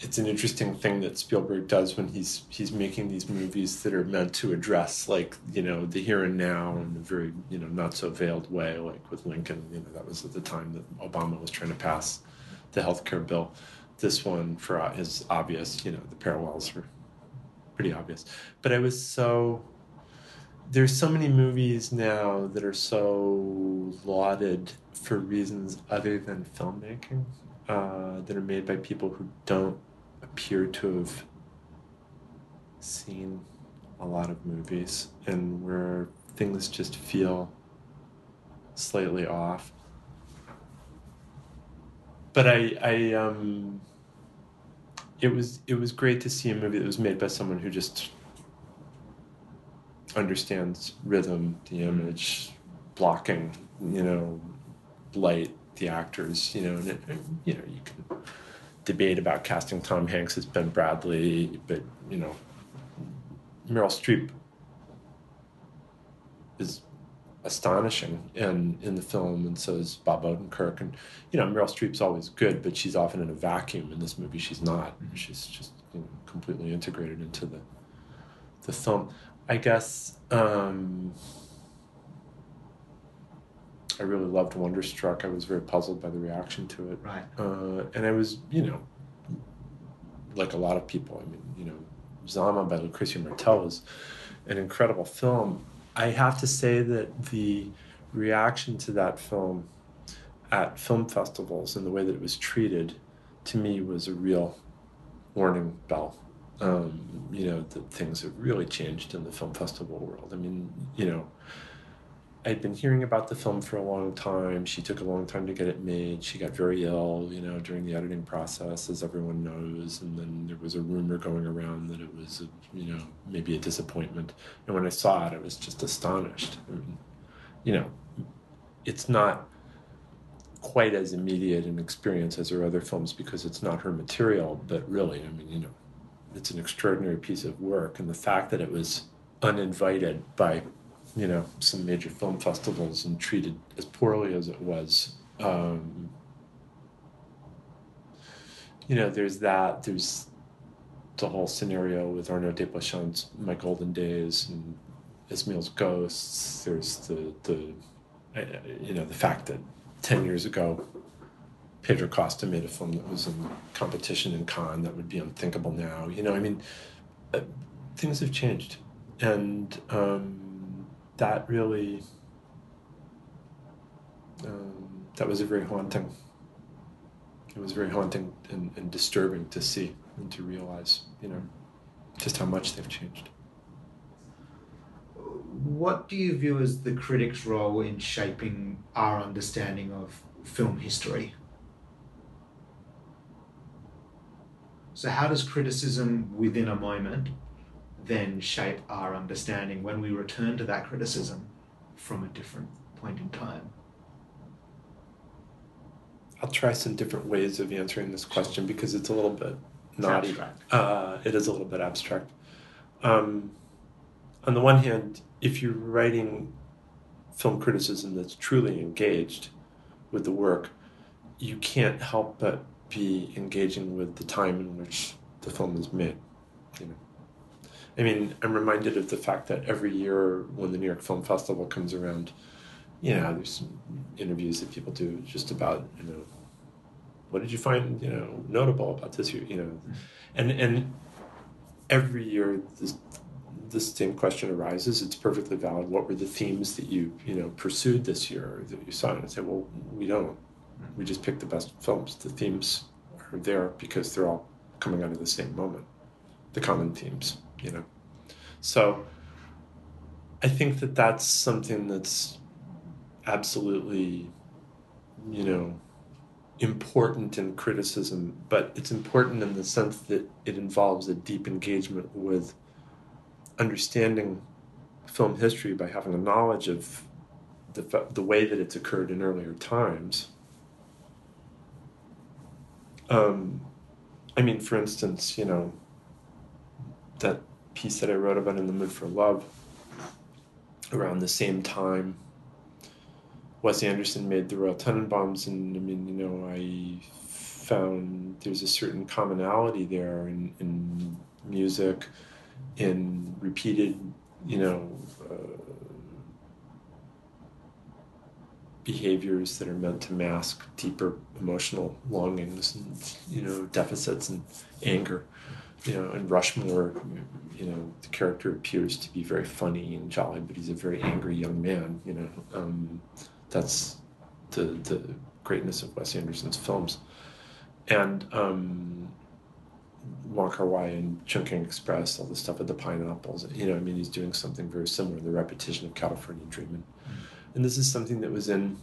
it's an interesting thing that Spielberg does when he's he's making these movies that are meant to address like you know the here and now in a very you know not so veiled way, like with Lincoln. You know that was at the time that Obama was trying to pass the health care bill. This one, for uh, is obvious, you know, the parallels were pretty obvious. But I was so there's so many movies now that are so lauded for reasons other than filmmaking uh, that are made by people who don't appear to have seen a lot of movies and where things just feel slightly off. But I, I, um, it was it was great to see a movie that was made by someone who just understands rhythm, the image, blocking, you know, light, the actors, you know, and it, you know, you can debate about casting Tom Hanks as Ben Bradlee, but you know, Meryl Streep is astonishing in in the film, and so is Bob Odenkirk, and you know, Meryl Streep's always good, but she's often in a vacuum. In this movie, she's not. She's just you know, completely integrated into the the film. I guess um, I really loved Wonderstruck. I was very puzzled by the reaction to it. Right. Uh, and I was, you know, like a lot of people. I mean, you know, Zama by Lucrecia Martel was an incredible film. I have to say that the reaction to that film at film festivals and the way that it was treated to me was a real warning bell um, you know, that things have really changed in the film festival world. I mean, you know, I'd been hearing about the film for a long time. She took a long time to get it made. She got very ill, you know, during the editing process, as everyone knows. And then there was a rumor going around that it was, a, you know, maybe a disappointment. And when I saw it, I was just astonished. I mean, you know, it's not quite as immediate an experience as her other films because it's not her material. But really, I mean, you know, it's an extraordinary piece of work, and the fact that it was uninvited by, you know, some major film festivals and treated as poorly as it was. Um, you know, there's that. There's the whole scenario with Arnaud Desplechin's My Golden Days and Ismael's Ghosts. There's the the uh, you know the fact that ten years ago Pedro Costa made a film that was in competition in Cannes that would be unthinkable now. You know, I mean, uh, things have changed, and um, that really um, that was a very haunting. It was very haunting and, and disturbing to see and to realize, you know, just how much they've changed. What do you view as the critic's role in shaping our understanding of film history? So, how does criticism within a moment then shape our understanding when we return to that criticism from a different point in time? I'll try some different ways of answering this question because it's a little bit naughty. Uh, it is a little bit abstract. Um, on the one hand, if you're writing film criticism that's truly engaged with the work, you can't help but be engaging with the time in which the film is made. You know, I mean, I'm reminded of the fact that every year when the New York Film Festival comes around, you know, there's some interviews that people do just about, you know, what did you find, you know, notable about this year, you know, and and every year this this same question arises. It's perfectly valid. What were the themes that you you know pursued this year that you saw? And I say, well, we don't. We just pick the best films. The themes are there because they're all coming out of the same moment, the common themes, you know. So I think that that's something that's absolutely, you know, important in criticism, but it's important in the sense that it involves a deep engagement with understanding film history by having a knowledge of the, the way that it's occurred in earlier times. Um, I mean, for instance, you know, that piece that I wrote about in the Mood for Love around the same time Wes Anderson made the Royal Tenenbaums, and I mean, you know, I found there's a certain commonality there in, in music, in repeated, you know, uh, behaviors that are meant to mask deeper emotional longings and, you know, deficits and anger. You know, in Rushmore, you know, the character appears to be very funny and jolly, but he's a very angry young man, you know. Um, that's the the greatness of Wes Anderson's films, and um, Wong Kar Wai and Chungking Express, all the stuff with the pineapples. You know, I mean, he's doing something very similar. The repetition of California Dreaming, mm-hmm. and this is something that was in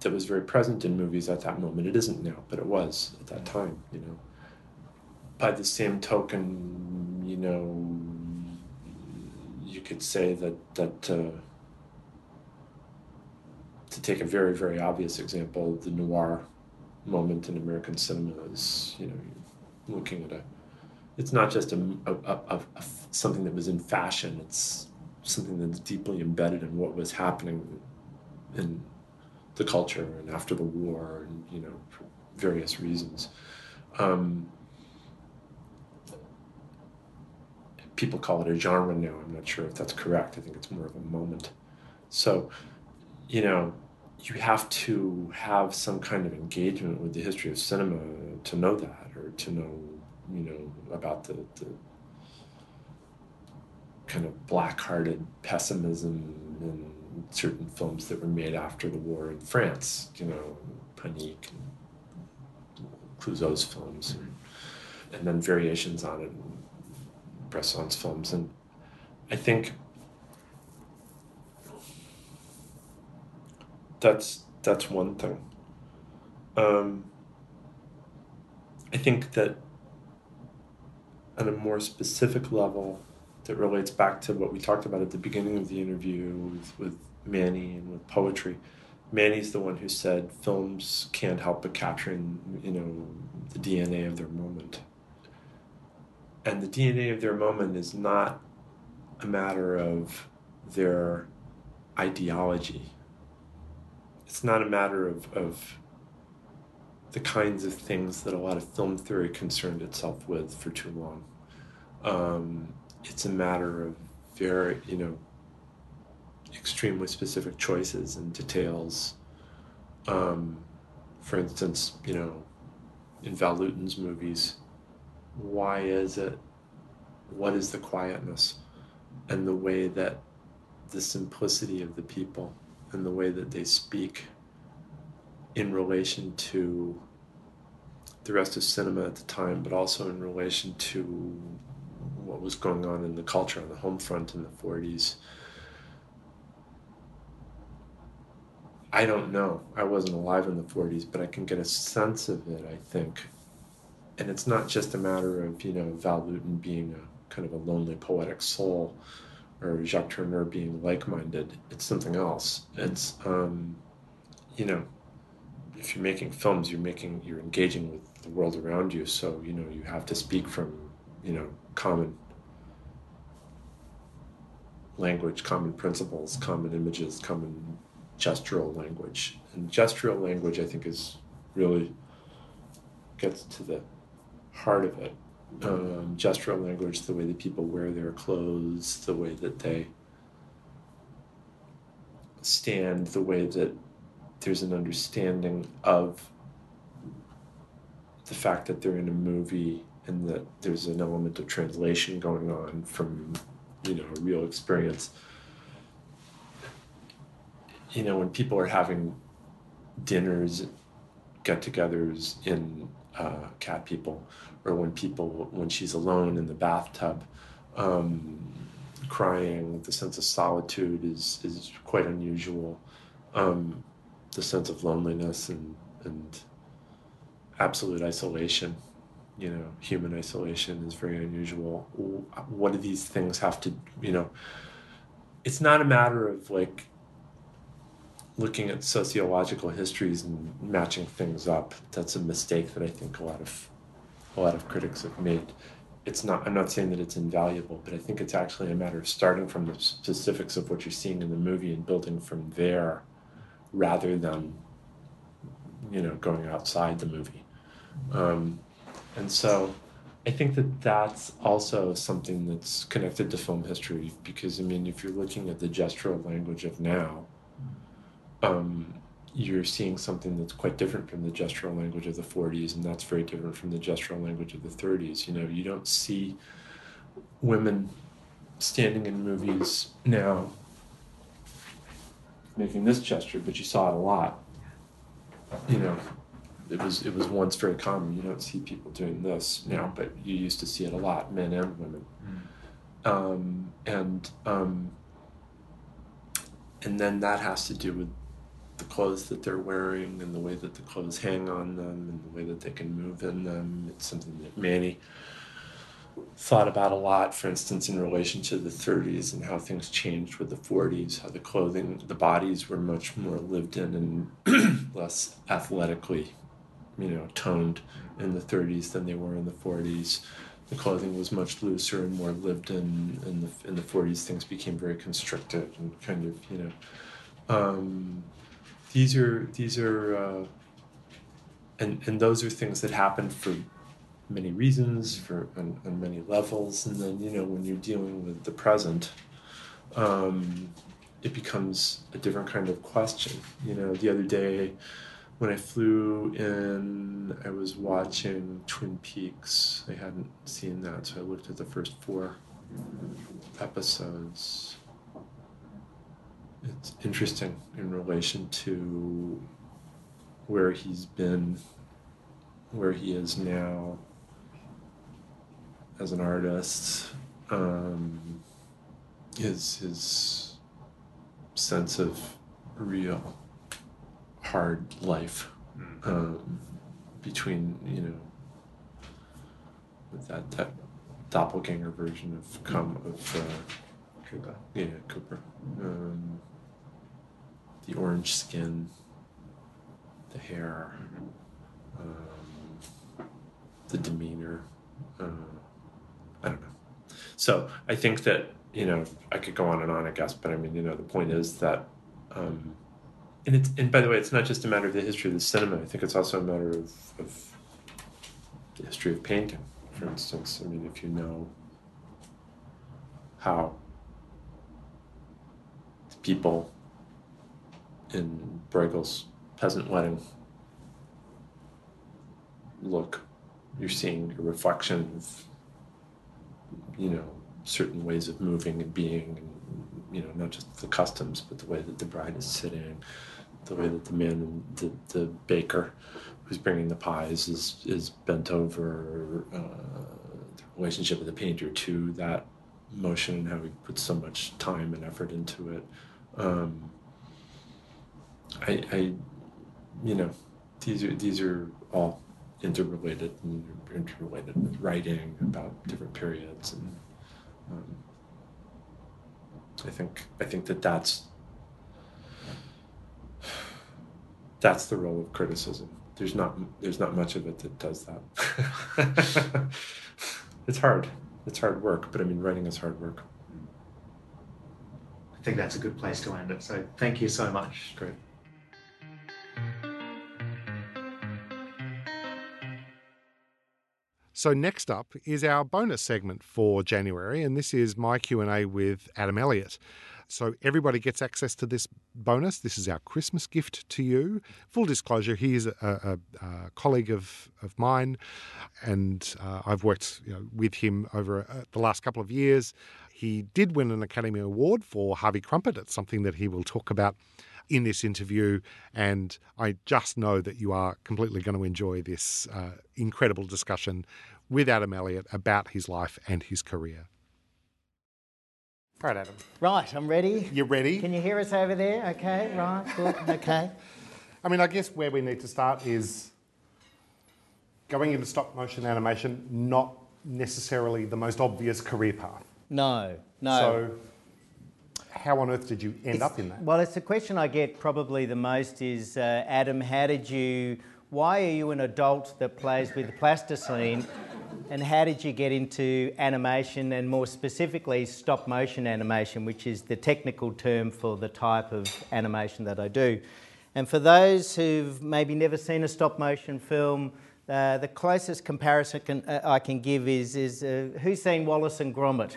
that was very present in movies at that moment. It isn't now, but it was at that time. You know. By the same token, you know, you could say that that. Uh, to take a very, very obvious example, the noir moment in American cinema is, you know, looking at a, it's not just a, a, a, a, something that was in fashion, it's something that's deeply embedded in what was happening in the culture and after the war and, you know, for various reasons. Um, people call it a genre now. I'm not sure if that's correct. I think it's more of a moment. So, you know, you have to have some kind of engagement with the history of cinema to know that, or to know, you know, about the, the kind of black-hearted pessimism in certain films that were made after the war in France. You know, Panique and Clouzot's films, and, and then variations on it, Bresson's films, and I think that's that's one thing. Um, I think that on a more specific level, that relates back to what we talked about at the beginning of the interview with, with Manny and with poetry. Manny's the one who said films can't help but capturing, you know, the DNA of their moment. And the DNA of their moment is not a matter of their ideology. It's not a matter of, of the kinds of things that a lot of film theory concerned itself with for too long. Um, it's a matter of very, you know, extremely specific choices and details. Um, for instance, you know, in Val Lewton's movies, why is it? What is the quietness and the way that the simplicity of the people and the way that they speak in relation to the rest of cinema at the time, but also in relation to what was going on in the culture on the home front in the 40s. I don't know. I wasn't alive in the 40s, but I can get a sense of it, I think. And it's not just a matter of, you know, Val Lewton being a kind of a lonely poetic soul or Jacques Tourneur being like minded. It's something else. It's, um, you know, if you're making films, you're making, you're engaging with the world around you. So, you know, you have to speak from, you know, common language, common principles, common images, common gestural language. And gestural language, I think, is really gets to the heart of it. Um, gestural language, the way that people wear their clothes, the way that they stand, the way that there's an understanding of the fact that they're in a movie and that there's an element of translation going on from you know a real experience you know when people are having dinners get-togethers in uh, cat people or when people when she's alone in the bathtub um, crying the sense of solitude is is quite unusual. Um, the sense of loneliness and and absolute isolation you know human isolation is very unusual. What do these things have to you know it's not a matter of like looking at sociological histories and matching things up that's a mistake that i think a lot of a lot of critics have made. It's not i'm not saying that it's invaluable but i think it's actually a matter of starting from the specifics of what you're seeing in the movie and building from there rather than you know going outside the movie. Um, and so I think that that's also something that's connected to film history because, I mean, if you're looking at the gestural language of now, um, you're seeing something that's quite different from the gestural language of the 40s, and that's very different from the gestural language of the 30s. You know, you don't see women standing in movies now making this gesture, but you saw it a lot. You know, it was it was once very common. You don't see people doing this now, but you used to see it a lot, men and women. Mm. Um, and um, and then that has to do with the clothes that they're wearing and the way that the clothes hang on them and the way that they can move in them. It's something that Manny thought about a lot, for instance, in relation to the 30s and how things changed with the 40s, how the clothing, the bodies were much more lived in and (clears throat) less athletically you know, toned in the 30s than they were in the 40s. The clothing was much looser and more lived in. In the in the 40s, things became very constricted and kind of you know. Um, these are these are, uh, and and those are things that happen for many reasons, for on, on many levels, and then you know when you're dealing with the present. Um, it becomes a different kind of question. You know, the other day, when I flew in, I was watching Twin Peaks. I hadn't seen that, so I looked at the first four episodes. It's interesting in relation to where he's been, where he is now as an artist, um, his his sense of real hard life mm. um, between you know with that that doppelganger version of come of uh, Yeah, Cooper. Um, the orange skin, the hair, um, the demeanor. Uh, I don't know. So I think that you know, I could go on and on, I guess, but I mean, you know, the point is that, um, and it's and by the way, it's not just a matter of the history of the cinema. I think it's also a matter of, of the history of painting, for instance. I mean, if you know how people in Bruegel's peasant wedding look, you're seeing a reflection of, you know, certain ways of moving and being, and, you know, not just the customs, but the way that the bride is sitting, the way that the man, the, the baker who's bringing the pies is, is bent over, uh, the relationship of the painter to that motion and how he puts so much time and effort into it. Um, I, I, you know, these are these are all interrelated and interrelated with writing about different periods, and um, I think I think that that's that's the role of criticism. There's not there's not much of it that does that. (laughs) it's hard. It's hard work, but I mean, writing is hard work. I think that's a good place to end it. So thank you so much. Great. So next up is our bonus segment for January, and this is my Q and A with Adam Elliot. So everybody gets access to this bonus. This is our Christmas gift to you. Full disclosure: he is a, a, a colleague of of mine, and uh, I've worked you know, with him over uh, the last couple of years. He did win an Academy Award for Harvie Krumpet. It's something that he will talk about in this interview, and I just know that you are completely going to enjoy this uh, incredible discussion with Adam Elliott about his life and his career. Right, Adam. Right, I'm ready. You're ready? Can you hear us over there? Okay, right, good, okay. I mean, I guess where we need to start is going into stop motion animation, not necessarily the most obvious career path. No, no. So, how on earth did you end It's- up in that? Well, it's the question I get probably the most is uh, Adam, how did you, why are you an adult that plays with (laughs) plasticine? And how did you get into animation and more specifically stop motion animation, which is the technical term for the type of animation that I do? And for those who've maybe never seen a stop motion film, uh, the closest comparison can, uh, I can give is, is uh, who's seen Wallace and Gromit?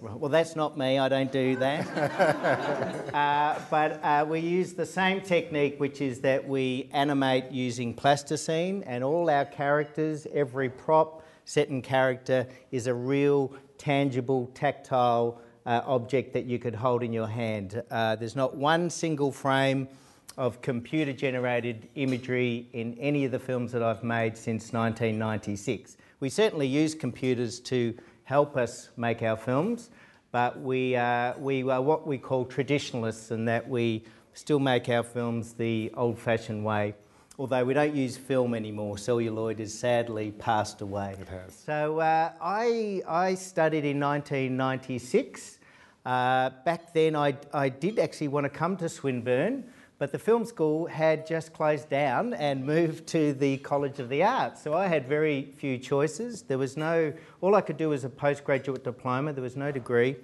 Well, that's not me, I don't do that. (laughs) uh, but uh, we use the same technique, which is that we animate using plasticine, and all our characters, every prop, set and character is a real, tangible, tactile uh, object that you could hold in your hand. Uh, there's not one single frame of computer generated imagery in any of the films that I've made since 1996. We certainly use computers to help us make our films, but we, uh, we are what we call traditionalists in that we still make our films the old fashioned way. Although we don't use film anymore, celluloid has sadly passed away. It has. So uh, I, I studied in 1996. Uh, back then, I, I did actually want to come to Swinburne, but the film school had just closed down and (laughs) moved to the College of the Arts. So I had very few choices. There was no, all I could do was a postgraduate diploma, there was no degree.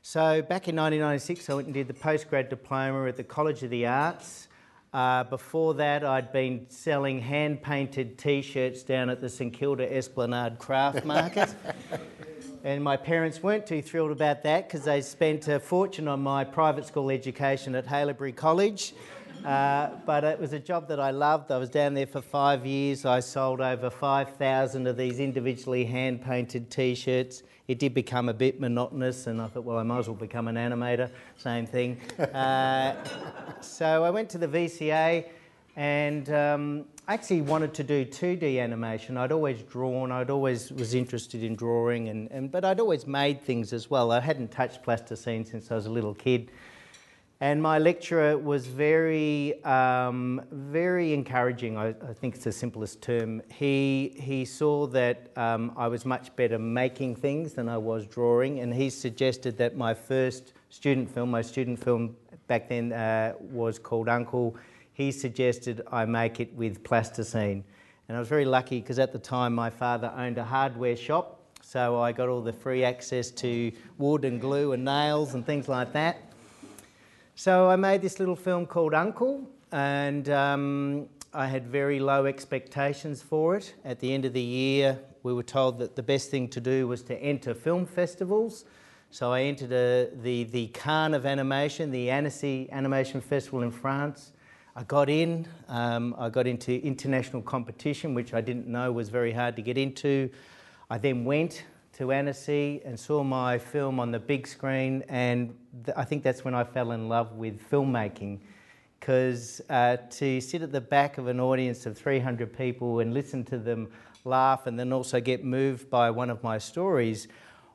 So back in 1996, I went and did the postgrad diploma at the College of the Arts. Uh, before that, I'd been selling hand painted t shirts down at the St Kilda Esplanade Craft Market. (laughs) and my parents weren't too thrilled about that because they spent a fortune on my private school education at Haileybury College. Uh, but it was a job that I loved. I was down there for five years. I sold over 5,000 of these individually hand painted t shirts. It did become a bit monotonous, and I thought, well, I might as well become an animator. Same thing. Uh, (laughs) so I went to the VCA and um, I actually wanted to do 2D animation. I'd always drawn, I'd always was interested in drawing, and, and, but I'd always made things as well. I hadn't touched plasticine since I was a little kid. And my lecturer was very, um, very encouraging. I, I, think it's the simplest term. He, he saw that um, I was much better making things than I was drawing, and he suggested that my first student film, my student film back then uh, was called Uncle. He suggested I make it with plasticine. And I was very lucky because at the time my father owned a hardware shop. So I got all the free access to wood and glue and nails and things like that. So I made this little film called Uncle, and um, I had very low expectations for it. At the end of the year, we were told that the best thing to do was to enter film festivals. So I entered a, the, the Cannes of Animation, the Annecy Animation Festival in France. I got in, um, I got into international competition, which I didn't know was very hard to get into. I then went to Annecy and saw my film on the big screen, and th- I think that's when I fell in love with filmmaking. Because uh, to sit at the back of an audience of 300 people and listen to them laugh and then also get moved by one of my stories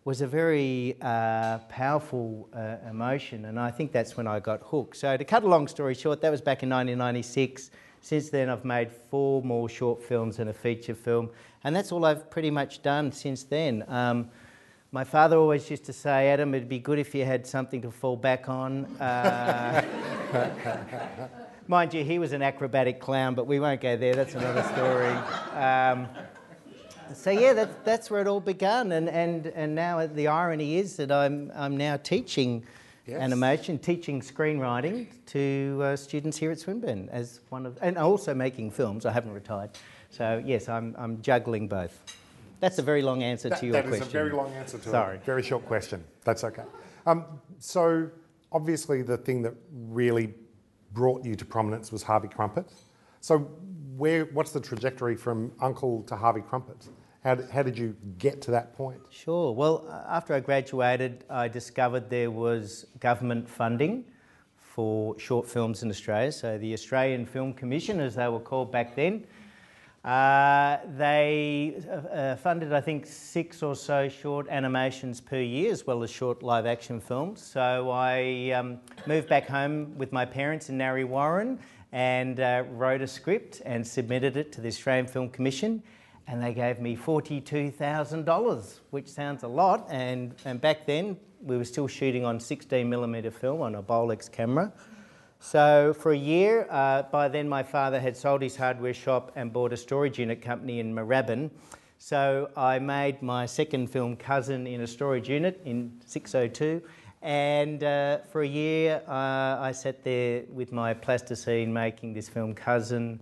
was a very uh, powerful uh, emotion, and I think that's when I got hooked. So, to cut a long story short, that was back in 1996. Since then, I've made four more short films and a feature film, and that's all I've pretty much done since then. Um, my father always used to say, Adam, it'd be good if you had something to fall back on. Uh, (laughs) mind you, he was an acrobatic clown, but we won't go there, that's another story. Um, so yeah, that's, that's where it all began, and, and, and now the irony is that I'm, I'm now teaching yes. animation, teaching screenwriting to uh, students here at Swinburne as one of, and also making films. I haven't retired, so yes, I'm, I'm juggling both. That's a very long answer that, to your that question. That is a very long answer to Sorry. a very short question. That's okay. Um, so obviously, the thing that really brought you to prominence was Harvie Krumpet. So where, what's the trajectory from Uncle to Harvie Krumpet? How did, how did you get to that point? Sure. Well, after I graduated, I discovered there was government funding for short films in Australia. So the Australian Film Commission, as they were called back then, uh, they uh, funded, I think, six or so short animations per year, as well as short live action films. So I um, moved back home with my parents in Narre Warren and uh, wrote a script and submitted it to the Australian Film Commission. And they gave me $42,000, which sounds a lot. And, and back then, we were still shooting on 16mm film on a Bolex camera. So for a year, uh, by then my father had sold his hardware shop and bought a storage unit company in Moorabbin. So I made my second film, Cousin, in a storage unit in 602. And uh, for a year, uh, I sat there with my plasticine making this film, Cousin,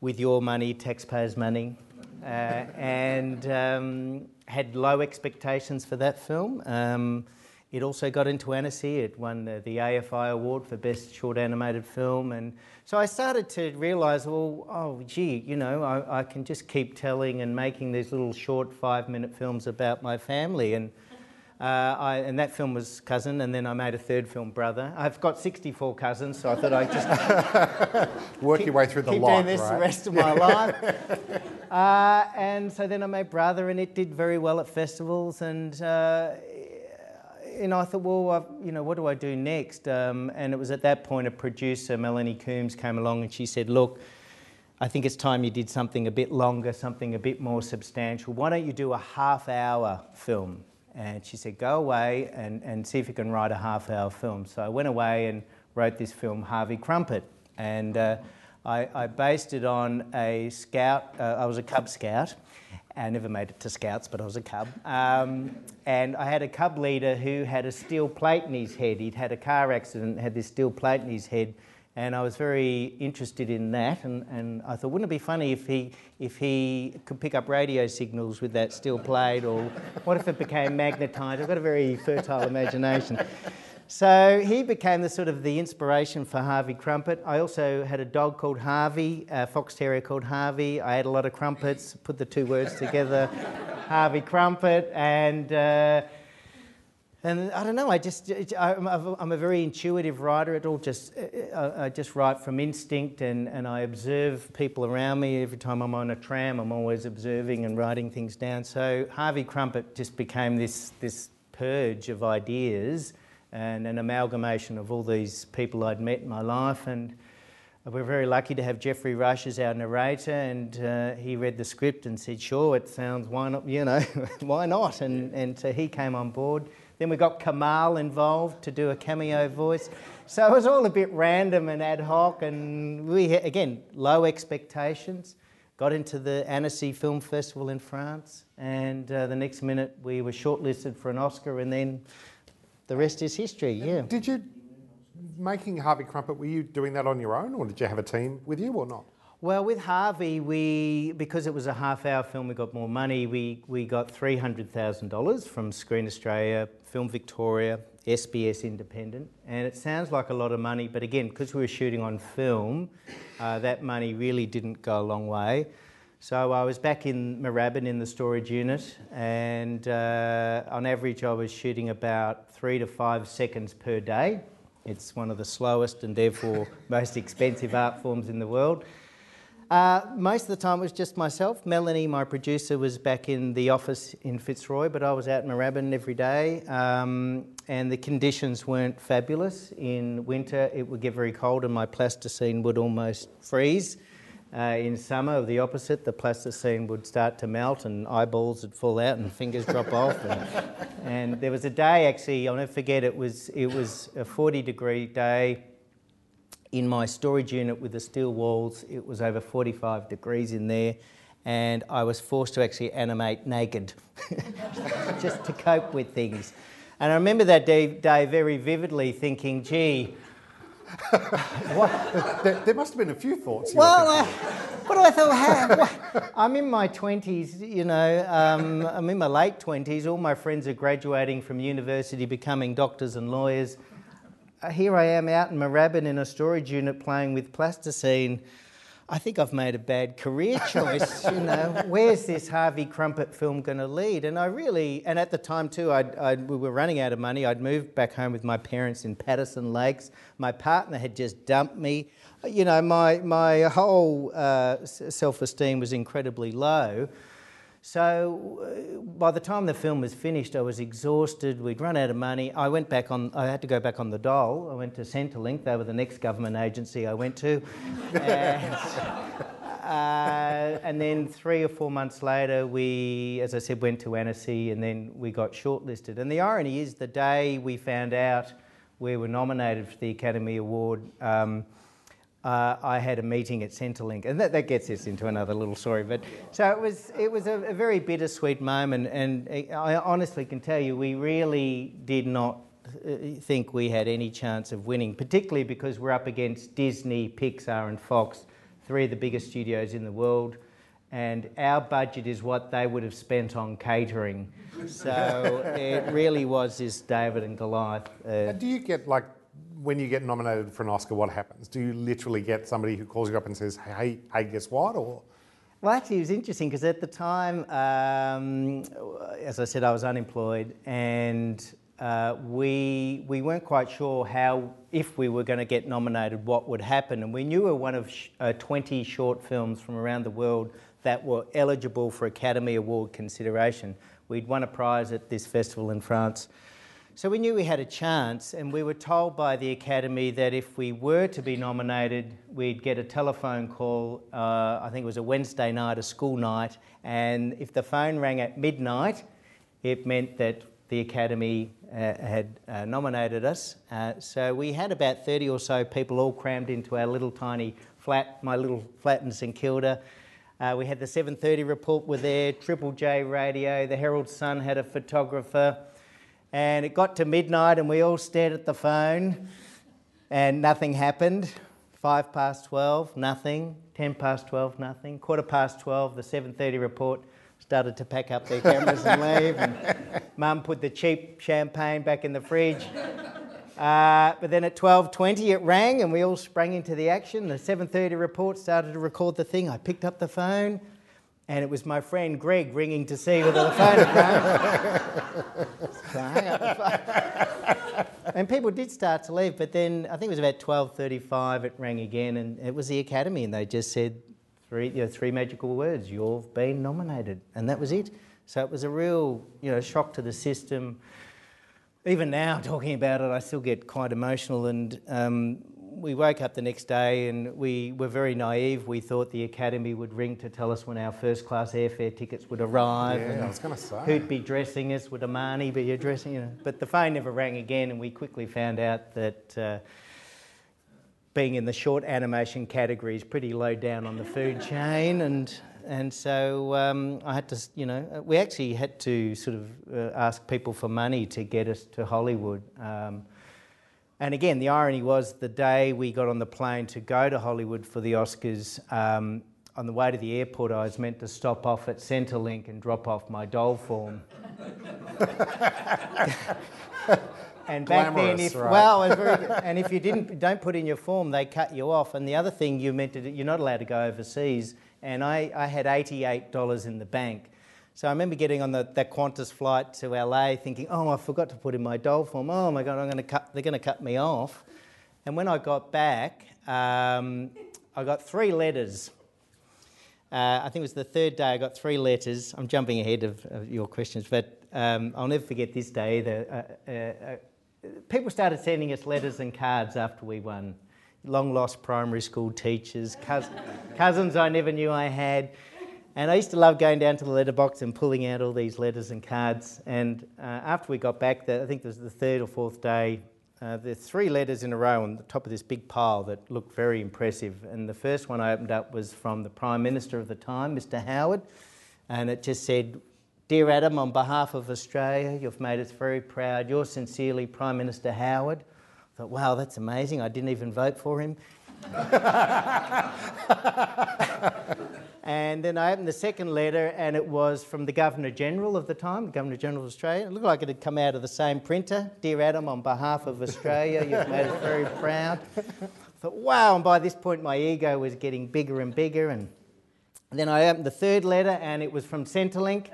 with your money, taxpayers' money, uh, and um, had low expectations for that film. Um, it also got into Annecy. It won the, the, AFI award for Best Short Animated Film. And so I started to realise, well, oh, gee, you know, I, I, can just keep telling and making these little short five minute films about my family. And, uh, I, and that film was Cousin, and then I made a third film, Brother. I've got 64 cousins, so I thought I'd just (laughs) work keep, your way through the keep lot, doing this right? the rest of my life. (laughs) Uh, and so then I made Brother, and it did very well at festivals. And uh, you know, I thought, well, I've, you know, what do I do next? Um, and it was at that point a producer, Melanie Coombs, came along and she said, look, I think it's time you did something a bit longer, something a bit more substantial. Why don't you do a half hour film? And she said, go away and, and see if you can write a half hour film. So I went away and wrote this film, Harvie Krumpet. And uh, I, I, based it on a scout, uh, I was a Cub Scout, I never made it to Scouts, but I was a cub. Um, and I had a cub leader who had a steel plate in his head. He'd had a car accident, had this steel plate in his head, and I was very interested in that. And, and I thought, wouldn't it be funny if he, if he could pick up radio signals with that steel plate, or what if it became magnetised? I've got a very fertile imagination. So he became the sort of the inspiration for Harvie Krumpet. I also had a dog called Harvey, a fox terrier called Harvey. I had a lot of crumpets, put the two words together, (laughs) Harvie Krumpet, and uh, and I don't know. I just I'm a very intuitive writer. It all just I just write from instinct, and and I observe people around me. Every time I'm on a tram, I'm always observing and writing things down. So Harvie Krumpet just became this this purge of ideas and an amalgamation of all these people I'd met in my life. And we're very lucky to have Geoffrey Rush as our narrator, and uh, he read the script and said, "Sure, it sounds why not? You know, (laughs) why not?" And and so he came on board. Then we got Kamahl involved to do a cameo voice. So it was all a bit random and ad hoc, and we had, again low expectations. got into the Annecy Film Festival in France, and uh, the next minute we were shortlisted for an Oscar, and then the rest is history. Yeah. Did you, making Harvie Krumpet, were you doing that on your own or did you have a team with you or not? Well, with Harvie, we because it was a half-hour film, we got more money. We we got three hundred thousand dollars from Screen Australia, Film Victoria, SBS Independent, and it sounds like a lot of money, but again, because we were shooting on film, uh, that money really didn't go a long way. So I was back in Moorabbin in the storage unit, and uh, on average, I was shooting about three to five seconds per day. It's one of the slowest and therefore (laughs) most expensive art forms in the world. Uh, most of the time it was just myself. Melanie, my producer, was back in the office in Fitzroy, but I was out in Moorabbin every day. Um, and the conditions weren't fabulous. In winter, it would get very cold, and my plasticine would almost freeze. Uh, in summer, the opposite, the plasticine would start to melt, and eyeballs would fall out, and fingers drop off. And, and there was a day, actually, I'll never forget. It was it was a 40 degree day in my storage unit with the steel walls, it was over 45 degrees in there, and I was forced to actually animate naked (laughs) just to cope with things. And I remember that day, day very vividly thinking, gee? There, there, must have been a few thoughts. Well, uh, what do I thought, how, I'm in my 20s, you know, um, I'm in my late 20s. All my friends are graduating from university, becoming doctors and lawyers. Uh, here I am out in Moorabbin in a storage unit playing with plasticine. I think I've made a bad career choice. you know, (laughs) where's this Harvie Krumpet film going to lead? And I really, and at the time too, I'd, I'd, we were running out of money. I'd moved back home with my parents in Patterson Lakes. My partner had just dumped me. You know, my my whole uh, self-esteem was incredibly low. So uh, by the time the film was finished, I was exhausted. We'd run out of money. I went back on. I had to go back on the dole. I went to Centrelink. They were the next government agency I went to, and, (laughs) uh, and then three or four months later, we, as I said, went to Annecy, and then we got shortlisted. And the irony is, the day we found out we were nominated for the Academy Award. Um, uh, I had a meeting at Centrelink, and that, that gets us into another little story. But so it was, it was a, a very bittersweet moment, and I honestly can tell you, we really did not uh, think we had any chance of winning, particularly because we're up against Disney, Pixar, and Fox, three of the biggest studios in the world. And our budget is what they would have spent on catering. So (laughs) it really was this David and Goliath. Uh, do you get like when you get nominated for an Oscar, what happens? Do you literally get somebody who calls you up and says, "Hey, hey, guess what?" Or well, actually, it was interesting because at the time, um, as I said, I was unemployed, and uh, we we weren't quite sure how if we were going to get nominated, what would happen, and we knew we were one of sh- uh, 20 short films from around the world that were eligible for Academy Award consideration. We'd won a prize at this festival in France. So we knew we had a chance, and we were told by the Academy that if we were to be nominated, we'd get a telephone call. Uh, I think it was a Wednesday night, a school night, and if the phone rang at midnight, it meant that the Academy uh, had uh, nominated us. Uh, so we had about 30 or so people all crammed into our little tiny flat, my little flat in St Kilda. Uh, we had the 7:30 report were there, Triple J radio, the Herald Sun had a photographer. And it got to midnight, and we all stared at the phone, and nothing happened. Five past 12, nothing. Ten past 12, nothing. Quarter past 12, the 7.30 report started to pack up their cameras and leave. And (laughs) Mum put the cheap champagne back in the fridge. Uh, but then at 12.20 it rang and we all sprang into the action. The 7.30 report started to record the thing. I picked up the phone and it was my friend Greg ringing to see whether (laughs) the phone had rung. I hung up and people did start to leave, but then I think it was about 12.35 it rang again and it was the Academy and they just said three, you know, three magical words, you've been nominated. And that was it. So it was a real you know, shock to the system. Even now, talking about it, I still get quite emotional and um, we woke up the next day and we were very naive. We thought the Academy would ring to tell us when our first class airfare tickets would arrive. Yeah, I was going to say. Who'd be dressing us? Would Armani be dressing? You know. But the phone never rang again, and we quickly found out that uh, being in the short animation category is pretty low down on the food chain, and and so um, I had to, you know, we actually had to sort of uh, ask people for money to get us to Hollywood. Um, and again, the irony was the day we got on the plane to go to Hollywood for the Oscars. Um, on the way to the airport, I was meant to stop off at Centrelink and drop off my dole form. (laughs) and back then, if right. well, it was very good. and if you didn't don't put in your form, they cut you off. And the other thing you meant to do, you're not allowed to go overseas. And I, I had eighty-eight dollars in the bank. So I remember getting on the, that Qantas flight to LA, thinking, "Oh, I forgot to put in my dole form. Oh my God, I'm to cut. They're going to cut me off." And when I got back, um, I got three letters. Uh, I think it was the third day I got three letters. I'm jumping ahead of, of your questions, but um, I'll never forget this day. The, uh, uh, people started sending us letters and cards after we won. Long lost primary school teachers, cous- (laughs) cousins I never knew I had. And I used to love going down to the letterbox and pulling out all these letters and cards. And uh, after we got back, the, I think it was the third or fourth day, uh, there's three letters in a row on the top of this big pile that looked very impressive. And the first one I opened up was from the Prime Minister of the time, Mr. Howard. And it just said, Dear Adam, on behalf of Australia, you've made us very proud. Yours sincerely, Prime Minister Howard. I thought, wow, that's amazing. I didn't even vote for him. (laughs) and then I opened the second letter, and it was from the Governor General of the time, the Governor General of Australia. It looked like it had come out of the same printer. Dear Adam, on behalf of Australia, you've made us very proud. I thought, wow, and by this point, my ego was getting bigger and bigger. And then I opened the third letter, and it was from Centrelink.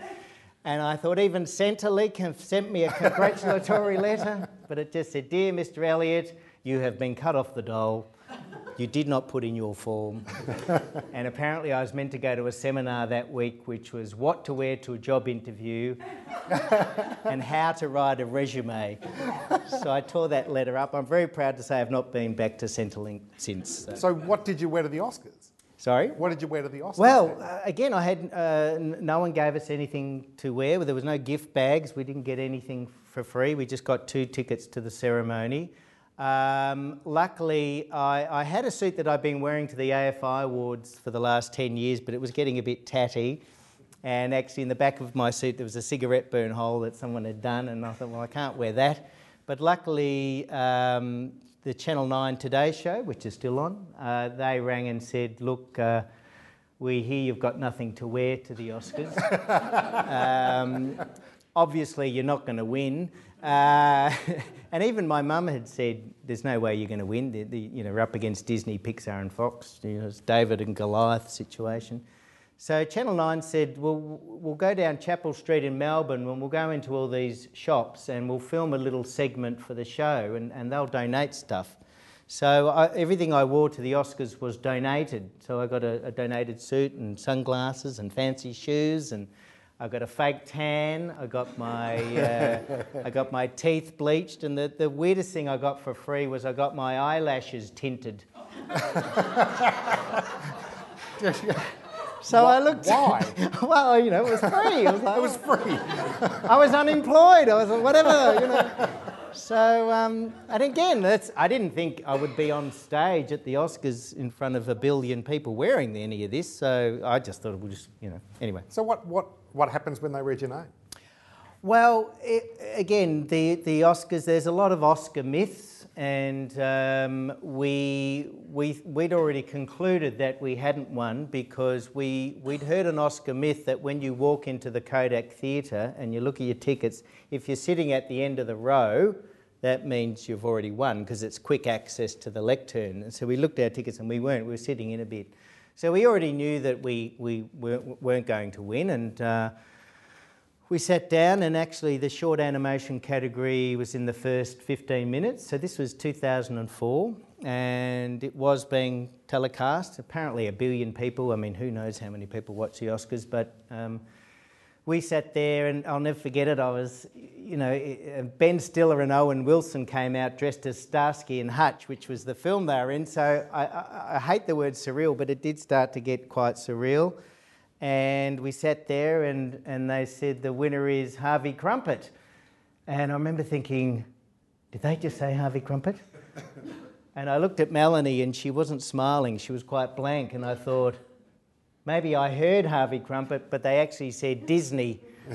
And I thought even Centrelink have sent me a congratulatory letter, but it just said, Dear Mr. Elliot, you have been cut off the dole. You did not put in your form. (laughs) and apparently, I was meant to go to a seminar that week, which was what to wear to a job interview (laughs) and how to write a resume. So I tore that letter up. I'm very proud to say I've not been back to Centrelink since. So. So, what did you wear to the Oscars? Sorry? What did you wear to the Oscars? Well, uh, again, I had uh, n- no one gave us anything to wear. There was no gift bags. We didn't get anything for free. We just got two tickets to the ceremony. Um, luckily, I, I had a suit that I've been wearing to the AFI Awards for the last 10 years, but it was getting a bit tatty. And actually, in the back of my suit, there was a cigarette burn hole that someone had done, and I thought, well, I can't wear that. But luckily, um, the Channel 9 Today show, which is still on, uh, they rang and said, look, uh, we hear you've got nothing to wear to the Oscars. (laughs) um, obviously, you're not going to win. Uh, (laughs) and even my mum had said, "There's no way you're going to win. The, the, you know, we're up against Disney, Pixar, and Fox. You know, it's David and Goliath situation." So Channel Nine said, "Well, we'll go down Chapel Street in Melbourne, and we'll go into all these shops, and we'll film a little segment for the show, and, and they'll donate stuff." So I, everything I wore to the Oscars was donated. So I got a, a donated suit and sunglasses and fancy shoes and I got a fake tan. I got my uh, I got my teeth bleached, and the, the weirdest thing I got for free was I got my eyelashes tinted. (laughs) so I looked. Why? (laughs) well, you know, it was free. It was, like, (laughs) it was free. I was unemployed. I was like, whatever, you know. So, um, and again, that's, I didn't think I would be on stage at the Oscars in front of a billion people wearing any of this. So I just thought it would just, you know, anyway. So, what, what, what happens when they read your name? Well, it, again, the, the Oscars, there's a lot of Oscar myths, and um, we, we, we'd already concluded that we hadn't won because we, we'd heard an Oscar myth that when you walk into the Kodak Theatre and you look at your tickets, if you're sitting at the end of the row, that means you've already won because it's quick access to the lectern. And so we looked at our tickets and we weren't, we were sitting in a bit. So we already knew that we, we weren't going to win, and uh, we sat down, and actually, the short animation category was in the first 15 minutes. So, this was 2004, and it was being telecast. Apparently, a billion people. I mean, who knows how many people watch the Oscars, but um, we sat there, and I'll never forget it. I was, you know, eh, Ben Stiller and Owen Wilson came out dressed as Starsky and Hutch, which was the film they were in. So, I, I, I hate the word surreal, but it did start to get quite surreal. And we sat there and, and they said the winner is Harvie Krumpet. And I remember thinking, did they just say Harvie Krumpet? (laughs) And I looked at Melanie and she wasn't smiling, she was quite blank. And I thought, maybe I heard Harvie Krumpet, but they actually said Disney. (laughs)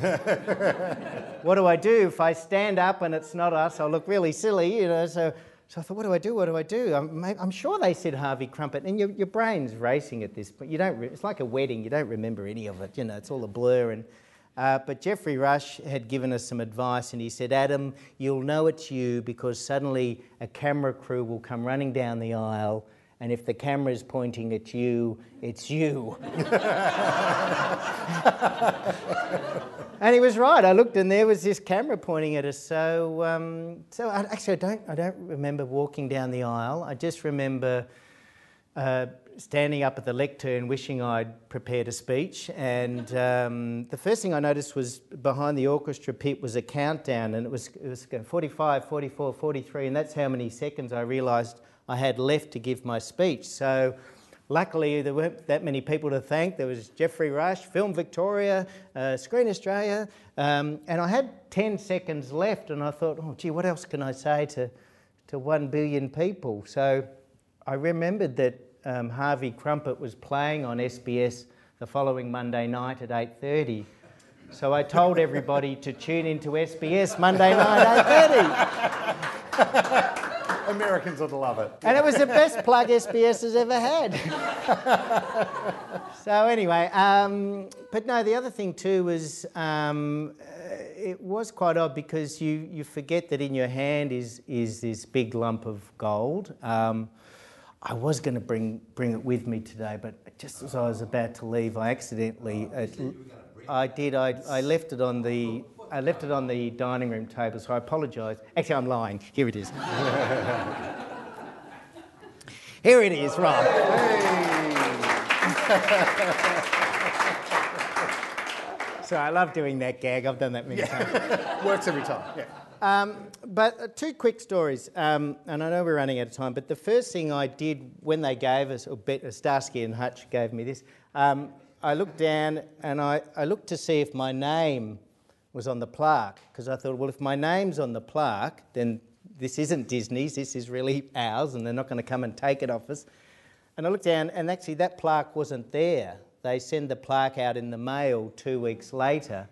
what do I do? If I stand up and it's not us, I'll look really silly, you know. So, so I thought, what do I do? What do I do? I'm, I'm sure they said Harvie Krumpet, and your, your brain's racing at this point. You don't. Re- it's like a wedding. You don't remember any of it. You know, it's all a blur. And uh, but Geoffrey Rush had given us some advice, and he said, Adam, you'll know it's you because suddenly a camera crew will come running down the aisle, and if the camera is pointing at you, it's you. (laughs) and he was right. I looked, and there was this camera pointing at us. So, um, so I, actually, I don't, I don't remember walking down the aisle. I just remember. Uh, standing up at the lectern wishing I'd prepared a speech. And um, the first thing I noticed was behind the orchestra pit was a countdown, and it was, it was 45, 44, 43, and that's how many seconds I realised I had left to give my speech. So luckily, there weren't that many people to thank. There was Geoffrey Rush, Film Victoria, uh, Screen Australia, um, and I had 10 seconds left, and I thought, oh, gee, what else can I say to, to 1 billion people? So I remembered that um, Harvie Krumpet was playing on SBS the following Monday night at 8.30. So I told everybody to tune into SBS Monday night 8.30. (laughs) Americans would love it. And it was the best plug SBS has ever had. so anyway, um, but no, the other thing too was um, it was quite odd because you, you forget that in your hand is, is this big lump of gold. Um, I was going to bring bring it with me today, but just as I was about to leave, I accidentally. Uh, I did. I, I left it on the. I left it on the dining room table, so I apologise. Actually, I'm lying. Here it is. (laughs) Here it is, right. so I love doing that gag. I've done that many yeah. times. (laughs) Works every time. Yeah. Um, but uh, two quick stories, um, and I know we're running out of time, but the first thing I did when they gave us, or Starsky and Hutch gave me this, um, I looked down and I, I looked to see if my name was on the plaque, because I thought, well, if my name's on the plaque, then this isn't Disney's, this is really ours, and they're not going to come and take it off us. And I looked down, and actually that plaque wasn't there. They send the plaque out in the mail two weeks later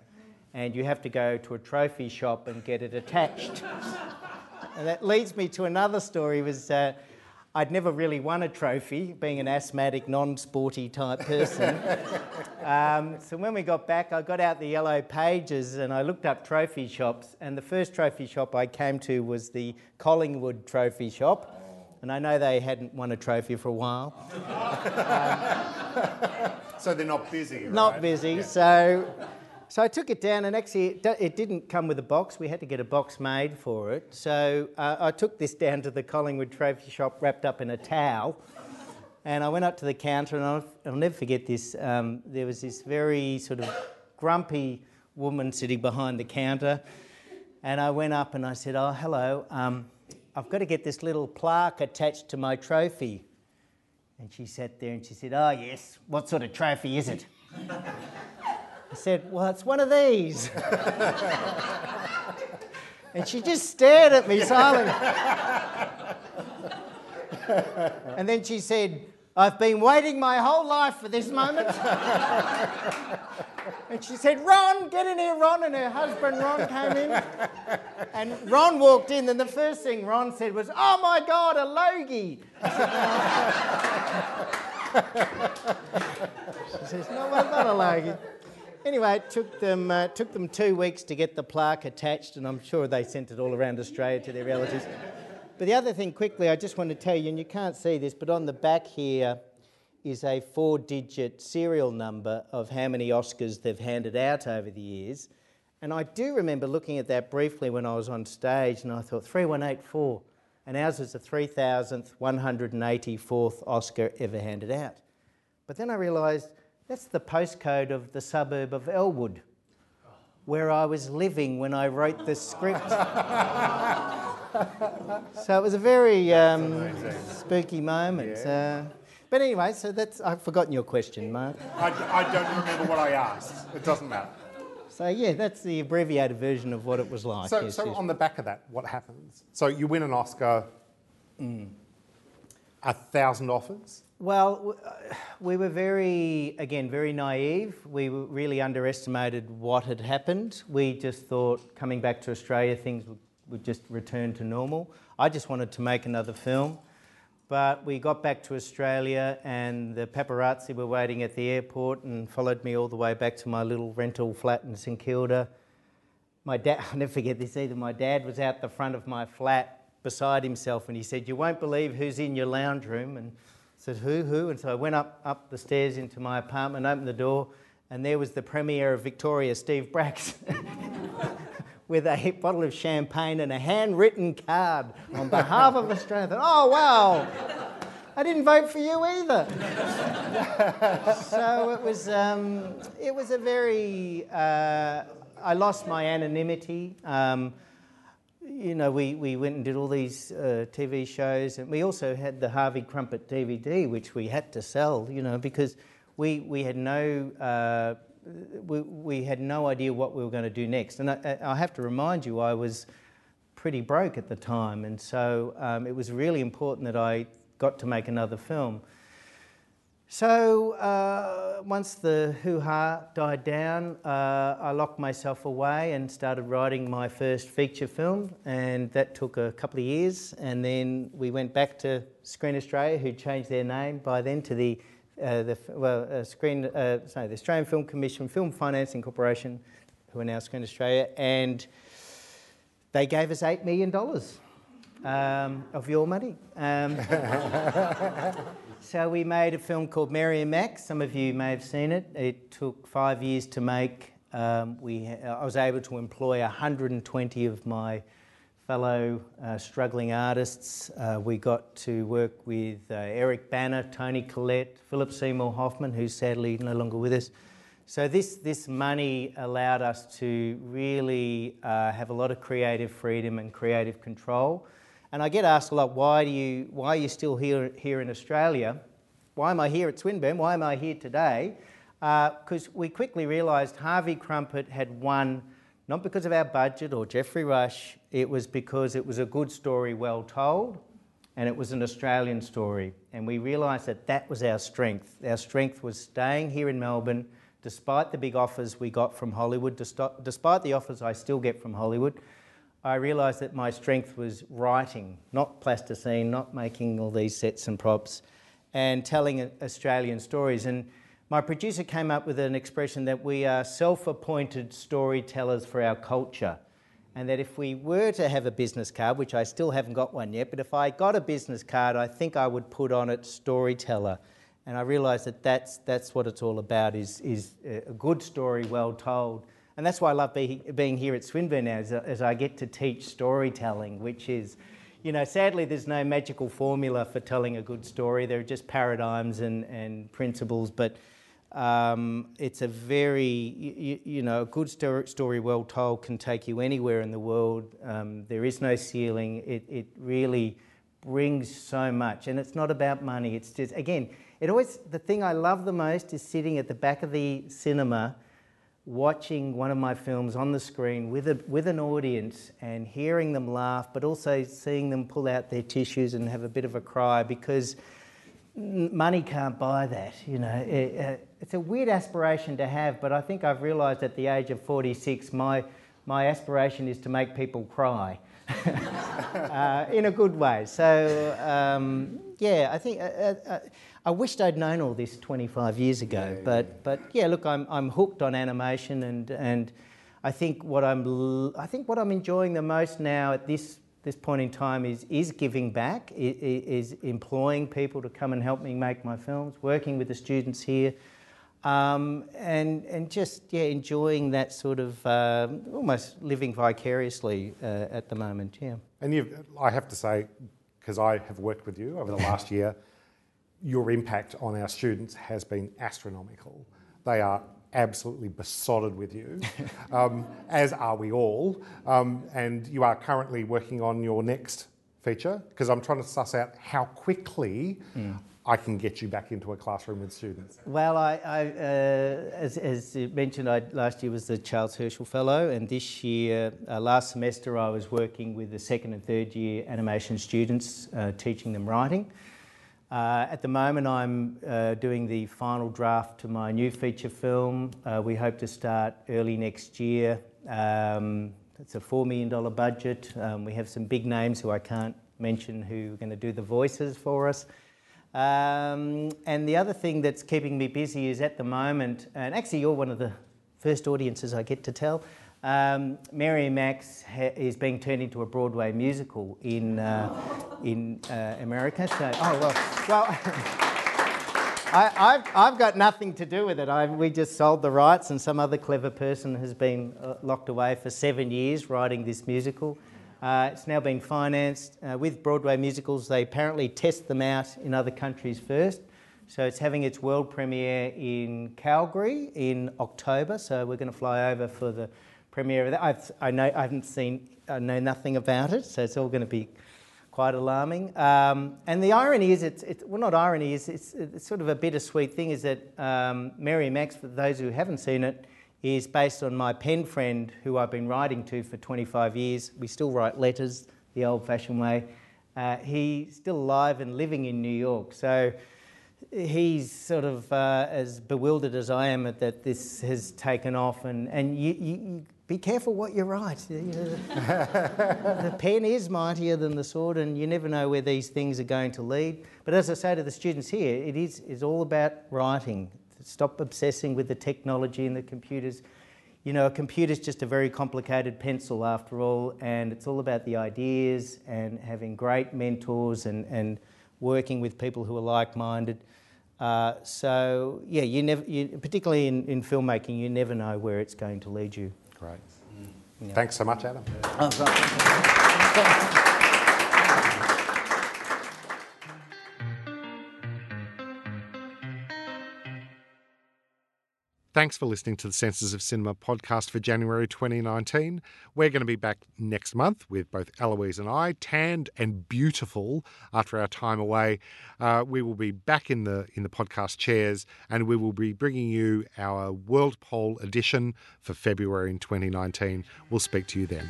and you have to go to a trophy shop and get it attached. (laughs) and that leads me to another story was uh, I'd never really won a trophy, being an asthmatic, non-sporty type person. (laughs) um, so when we got back, I got out the yellow pages and I looked up trophy shops. And the first trophy shop I came to was the Collingwood Trophy Shop. And I know they hadn't won a trophy for a while. (laughs) um, so they're not busy, right? Not busy. Yeah. So so I took it down, and actually, it didn't come with a box. We had to get a box made for it. So uh, I took this down to the Collingwood Trophy Shop wrapped up in a towel. And I went up to the counter, and I'll, I'll never forget this. Um, there was this very sort of grumpy woman sitting behind the counter. And I went up and I said, Oh, hello, um, I've got to get this little plaque attached to my trophy. And she sat there and she said, Oh, yes, what sort of trophy is it? (laughs) I said, Well, it's one of these. and she just stared at me silently. and then she said, I've been waiting my whole life for this moment. and she said, Ron, get in here, Ron. And her husband, Ron, came in. And Ron walked in, and the first thing Ron said was, Oh my God, a logie. she says, No, I'm not a logie. Anyway, it took them, uh, took them two weeks to get the plaque attached, and I'm sure they sent it all around Australia to their relatives. But the other thing, quickly, I just want to tell you, and you can't see this, but on the back here is a four digit serial number of how many Oscars they've handed out over the years. And I do remember looking at that briefly when I was on stage, and I thought, 3184. And ours was the 3,184th Oscar ever handed out. But then I realised that's the postcode of the suburb of Elwood, where I was living when I wrote the script. (laughs) so it was a very um, spooky moment. Yeah. Uh, but anyway, so that's I've forgotten your question, Mark. I, I don't remember what I asked. It doesn't matter. So yeah, that's the abbreviated version of what it was like. So, yes, so yes. on the back of that, what happens? So you win an Oscar. Mm. a thousand offers? Well, uh, we were very, again, very naive. We really underestimated what had happened. We just thought coming back to Australia, things would, just return to normal. I just wanted to make another film. But we got back to Australia, and the paparazzi were waiting at the airport and followed me all the way back to my little rental flat in St Kilda. My dad, (laughs) I'll never forget this either. My dad was out the front of my flat beside himself, and he said, "You won't believe who's in your lounge room." And said, "Who? Who?" And so I went up up the stairs into my apartment, opened the door, and there was the Premier of Victoria, Steve Bracks. (laughs) with a bottle of champagne and a handwritten card on behalf of Australia. I thought, oh, wow, I didn't vote for you either. (laughs) so it was, um, it was a very, uh, I lost my anonymity. Um, you know, we, we went and did all these uh, TV shows, and we also had the Harvie Krumpet DVD, which we had to sell, you know, because we, we had no uh, we, we had no idea what we were going to do next. And I, I, have to remind you, I was pretty broke at the time, and so um, it was really important that I got to make another film. So uh, once the hoo ha died down, uh, I locked myself away and started writing my first feature film, and that took a couple of years. And then we went back to Screen Australia, who changed their name by then to the uh, the well, uh, Screen, uh, sorry, the Australian Film Commission, Film Financing Corporation, who are now Screen Australia, and they gave us $8 million um, of your money. Um, (laughs) so we made a film called Mary and Max. Some of you may have seen it. It took five years to make. Um, we, I was able to employ 120 of my fellow uh, struggling artists. Uh, we got to work with uh, Eric Bana, Toni Collette, Philip Seymour Hoffman, who's sadly no longer with us. So this, this money allowed us to really uh, have a lot of creative freedom and creative control. And I get asked a lot, why, do you, why are you still here, here in Australia? Why am I here at Swinburne? Why am I here today? Because uh, we quickly realised Harvie Krumpet had won not because of our budget or Geoffrey Rush, it was because it was a good story well told and it was an Australian story. And we realised that that was our strength. Our strength was staying here in Melbourne despite the big offers we got from Hollywood, despite the offers I still get from Hollywood. I realised that my strength was writing, not plasticine, not making all these sets and props, and telling Australian stories. And my producer came up with an expression that we are self appointed storytellers for our culture. And that if we were to have a business card, which I still haven't got one yet, but if I got a business card, I think I would put on it storyteller. And I realised that that's, that's what it's all about is, is uh, a good story well told. And that's why I love be, being here at Swinburne now, as, as I get to teach storytelling, which is, you know, sadly, there's no magical formula for telling a good story. There are just paradigms and, and principles, but um, it's a very, you, you, know, a good story well told can take you anywhere in the world. Um, there is no ceiling. It, it really brings so much. And it's not about money. It's just, again, it always, the thing I love the most is sitting at the back of the cinema watching one of my films on the screen with, a, with an audience and hearing them laugh, but also seeing them pull out their tissues and have a bit of a cry because money can't buy that. You know, it, uh, it's a weird aspiration to have, but I think I've realised at the age of 46, my my aspiration is to make people cry. (laughs) uh, in a good way. So um, yeah, I think uh, uh, I wished I'd known all this 25 years ago. Yeah, but yeah. but yeah, look, I'm I'm hooked on animation, and and I think what I'm I think what I'm enjoying the most now at this this point in time is, is giving back, is, employing people to come and help me make my films, working with the students here, um, and, and just yeah, enjoying that sort of uh, almost living vicariously uh, at the moment. Yeah. And you I have to say, because I have worked with you over the last year, your impact on our students has been astronomical. They are absolutely besotted with you, (laughs) um, as are we all. Um, and you are currently working on your next feature because I'm trying to suss out how quickly mm. I can get you back into a classroom with students. Well, I, I uh, as, as mentioned, I, last year was the Charles Herschel Fellow, and this year, uh, last semester, I was working with the second and third year animation students, uh, teaching them writing. Uh, at the moment, I'm uh, doing the final draft to my new feature film. Uh, we hope to start early next year. Um, it's a $4 million budget. Um, we have some big names who I can't mention who are going to do the voices for us. Um, and the other thing that's keeping me busy is at the moment, and actually, you're one of the first audiences I get to tell. Um, Mary Max is being turned into a Broadway musical in uh, in uh, America. So, oh well, well. I, have I've got nothing to do with it. I, we just sold the rights, and some other clever person has been uh, locked away for seven years writing this musical. Uh, it's now been financed. Uh, with Broadway musicals, they apparently test them out in other countries first. So it's having its world premiere in Calgary in October. So we're going to fly over for the premiere of that. I've, I know I haven't seen, I know nothing about it, so it's all going to be quite alarming. Um, and the irony is, it's, it's, well, not irony, is it's, it's, sort of a bittersweet thing. Is that um, Mary Max, for those who haven't seen it, is based on my pen friend who I've been writing to for 25 years. We still write letters the old-fashioned way. Uh, he's still alive and living in New York, so he's sort of uh, as bewildered as I am that this has taken off. And, and you, you be careful what you write. (laughs) the pen is mightier than the sword, and you never know where these things are going to lead. But as I say to the students here, it is is all about writing. Stop obsessing with the technology and the computers. You know, a computer's just a very complicated pencil after all, and it's all about the ideas and having great mentors and, and working with people who are like minded. Uh, so, yeah, you never, you, particularly in, in filmmaking, you never know where it's going to lead you. Great. Yeah. Mm. Thanks so much, Adam. Oh, Thanks for listening to the Senses of Cinema podcast for January 2019. We're going to be back next month with both Eloise and I, tanned and beautiful after our time away. Uh, we will be back in the in the podcast chairs, and we will be bringing you our World Poll edition for February in 2019. We'll speak to you then.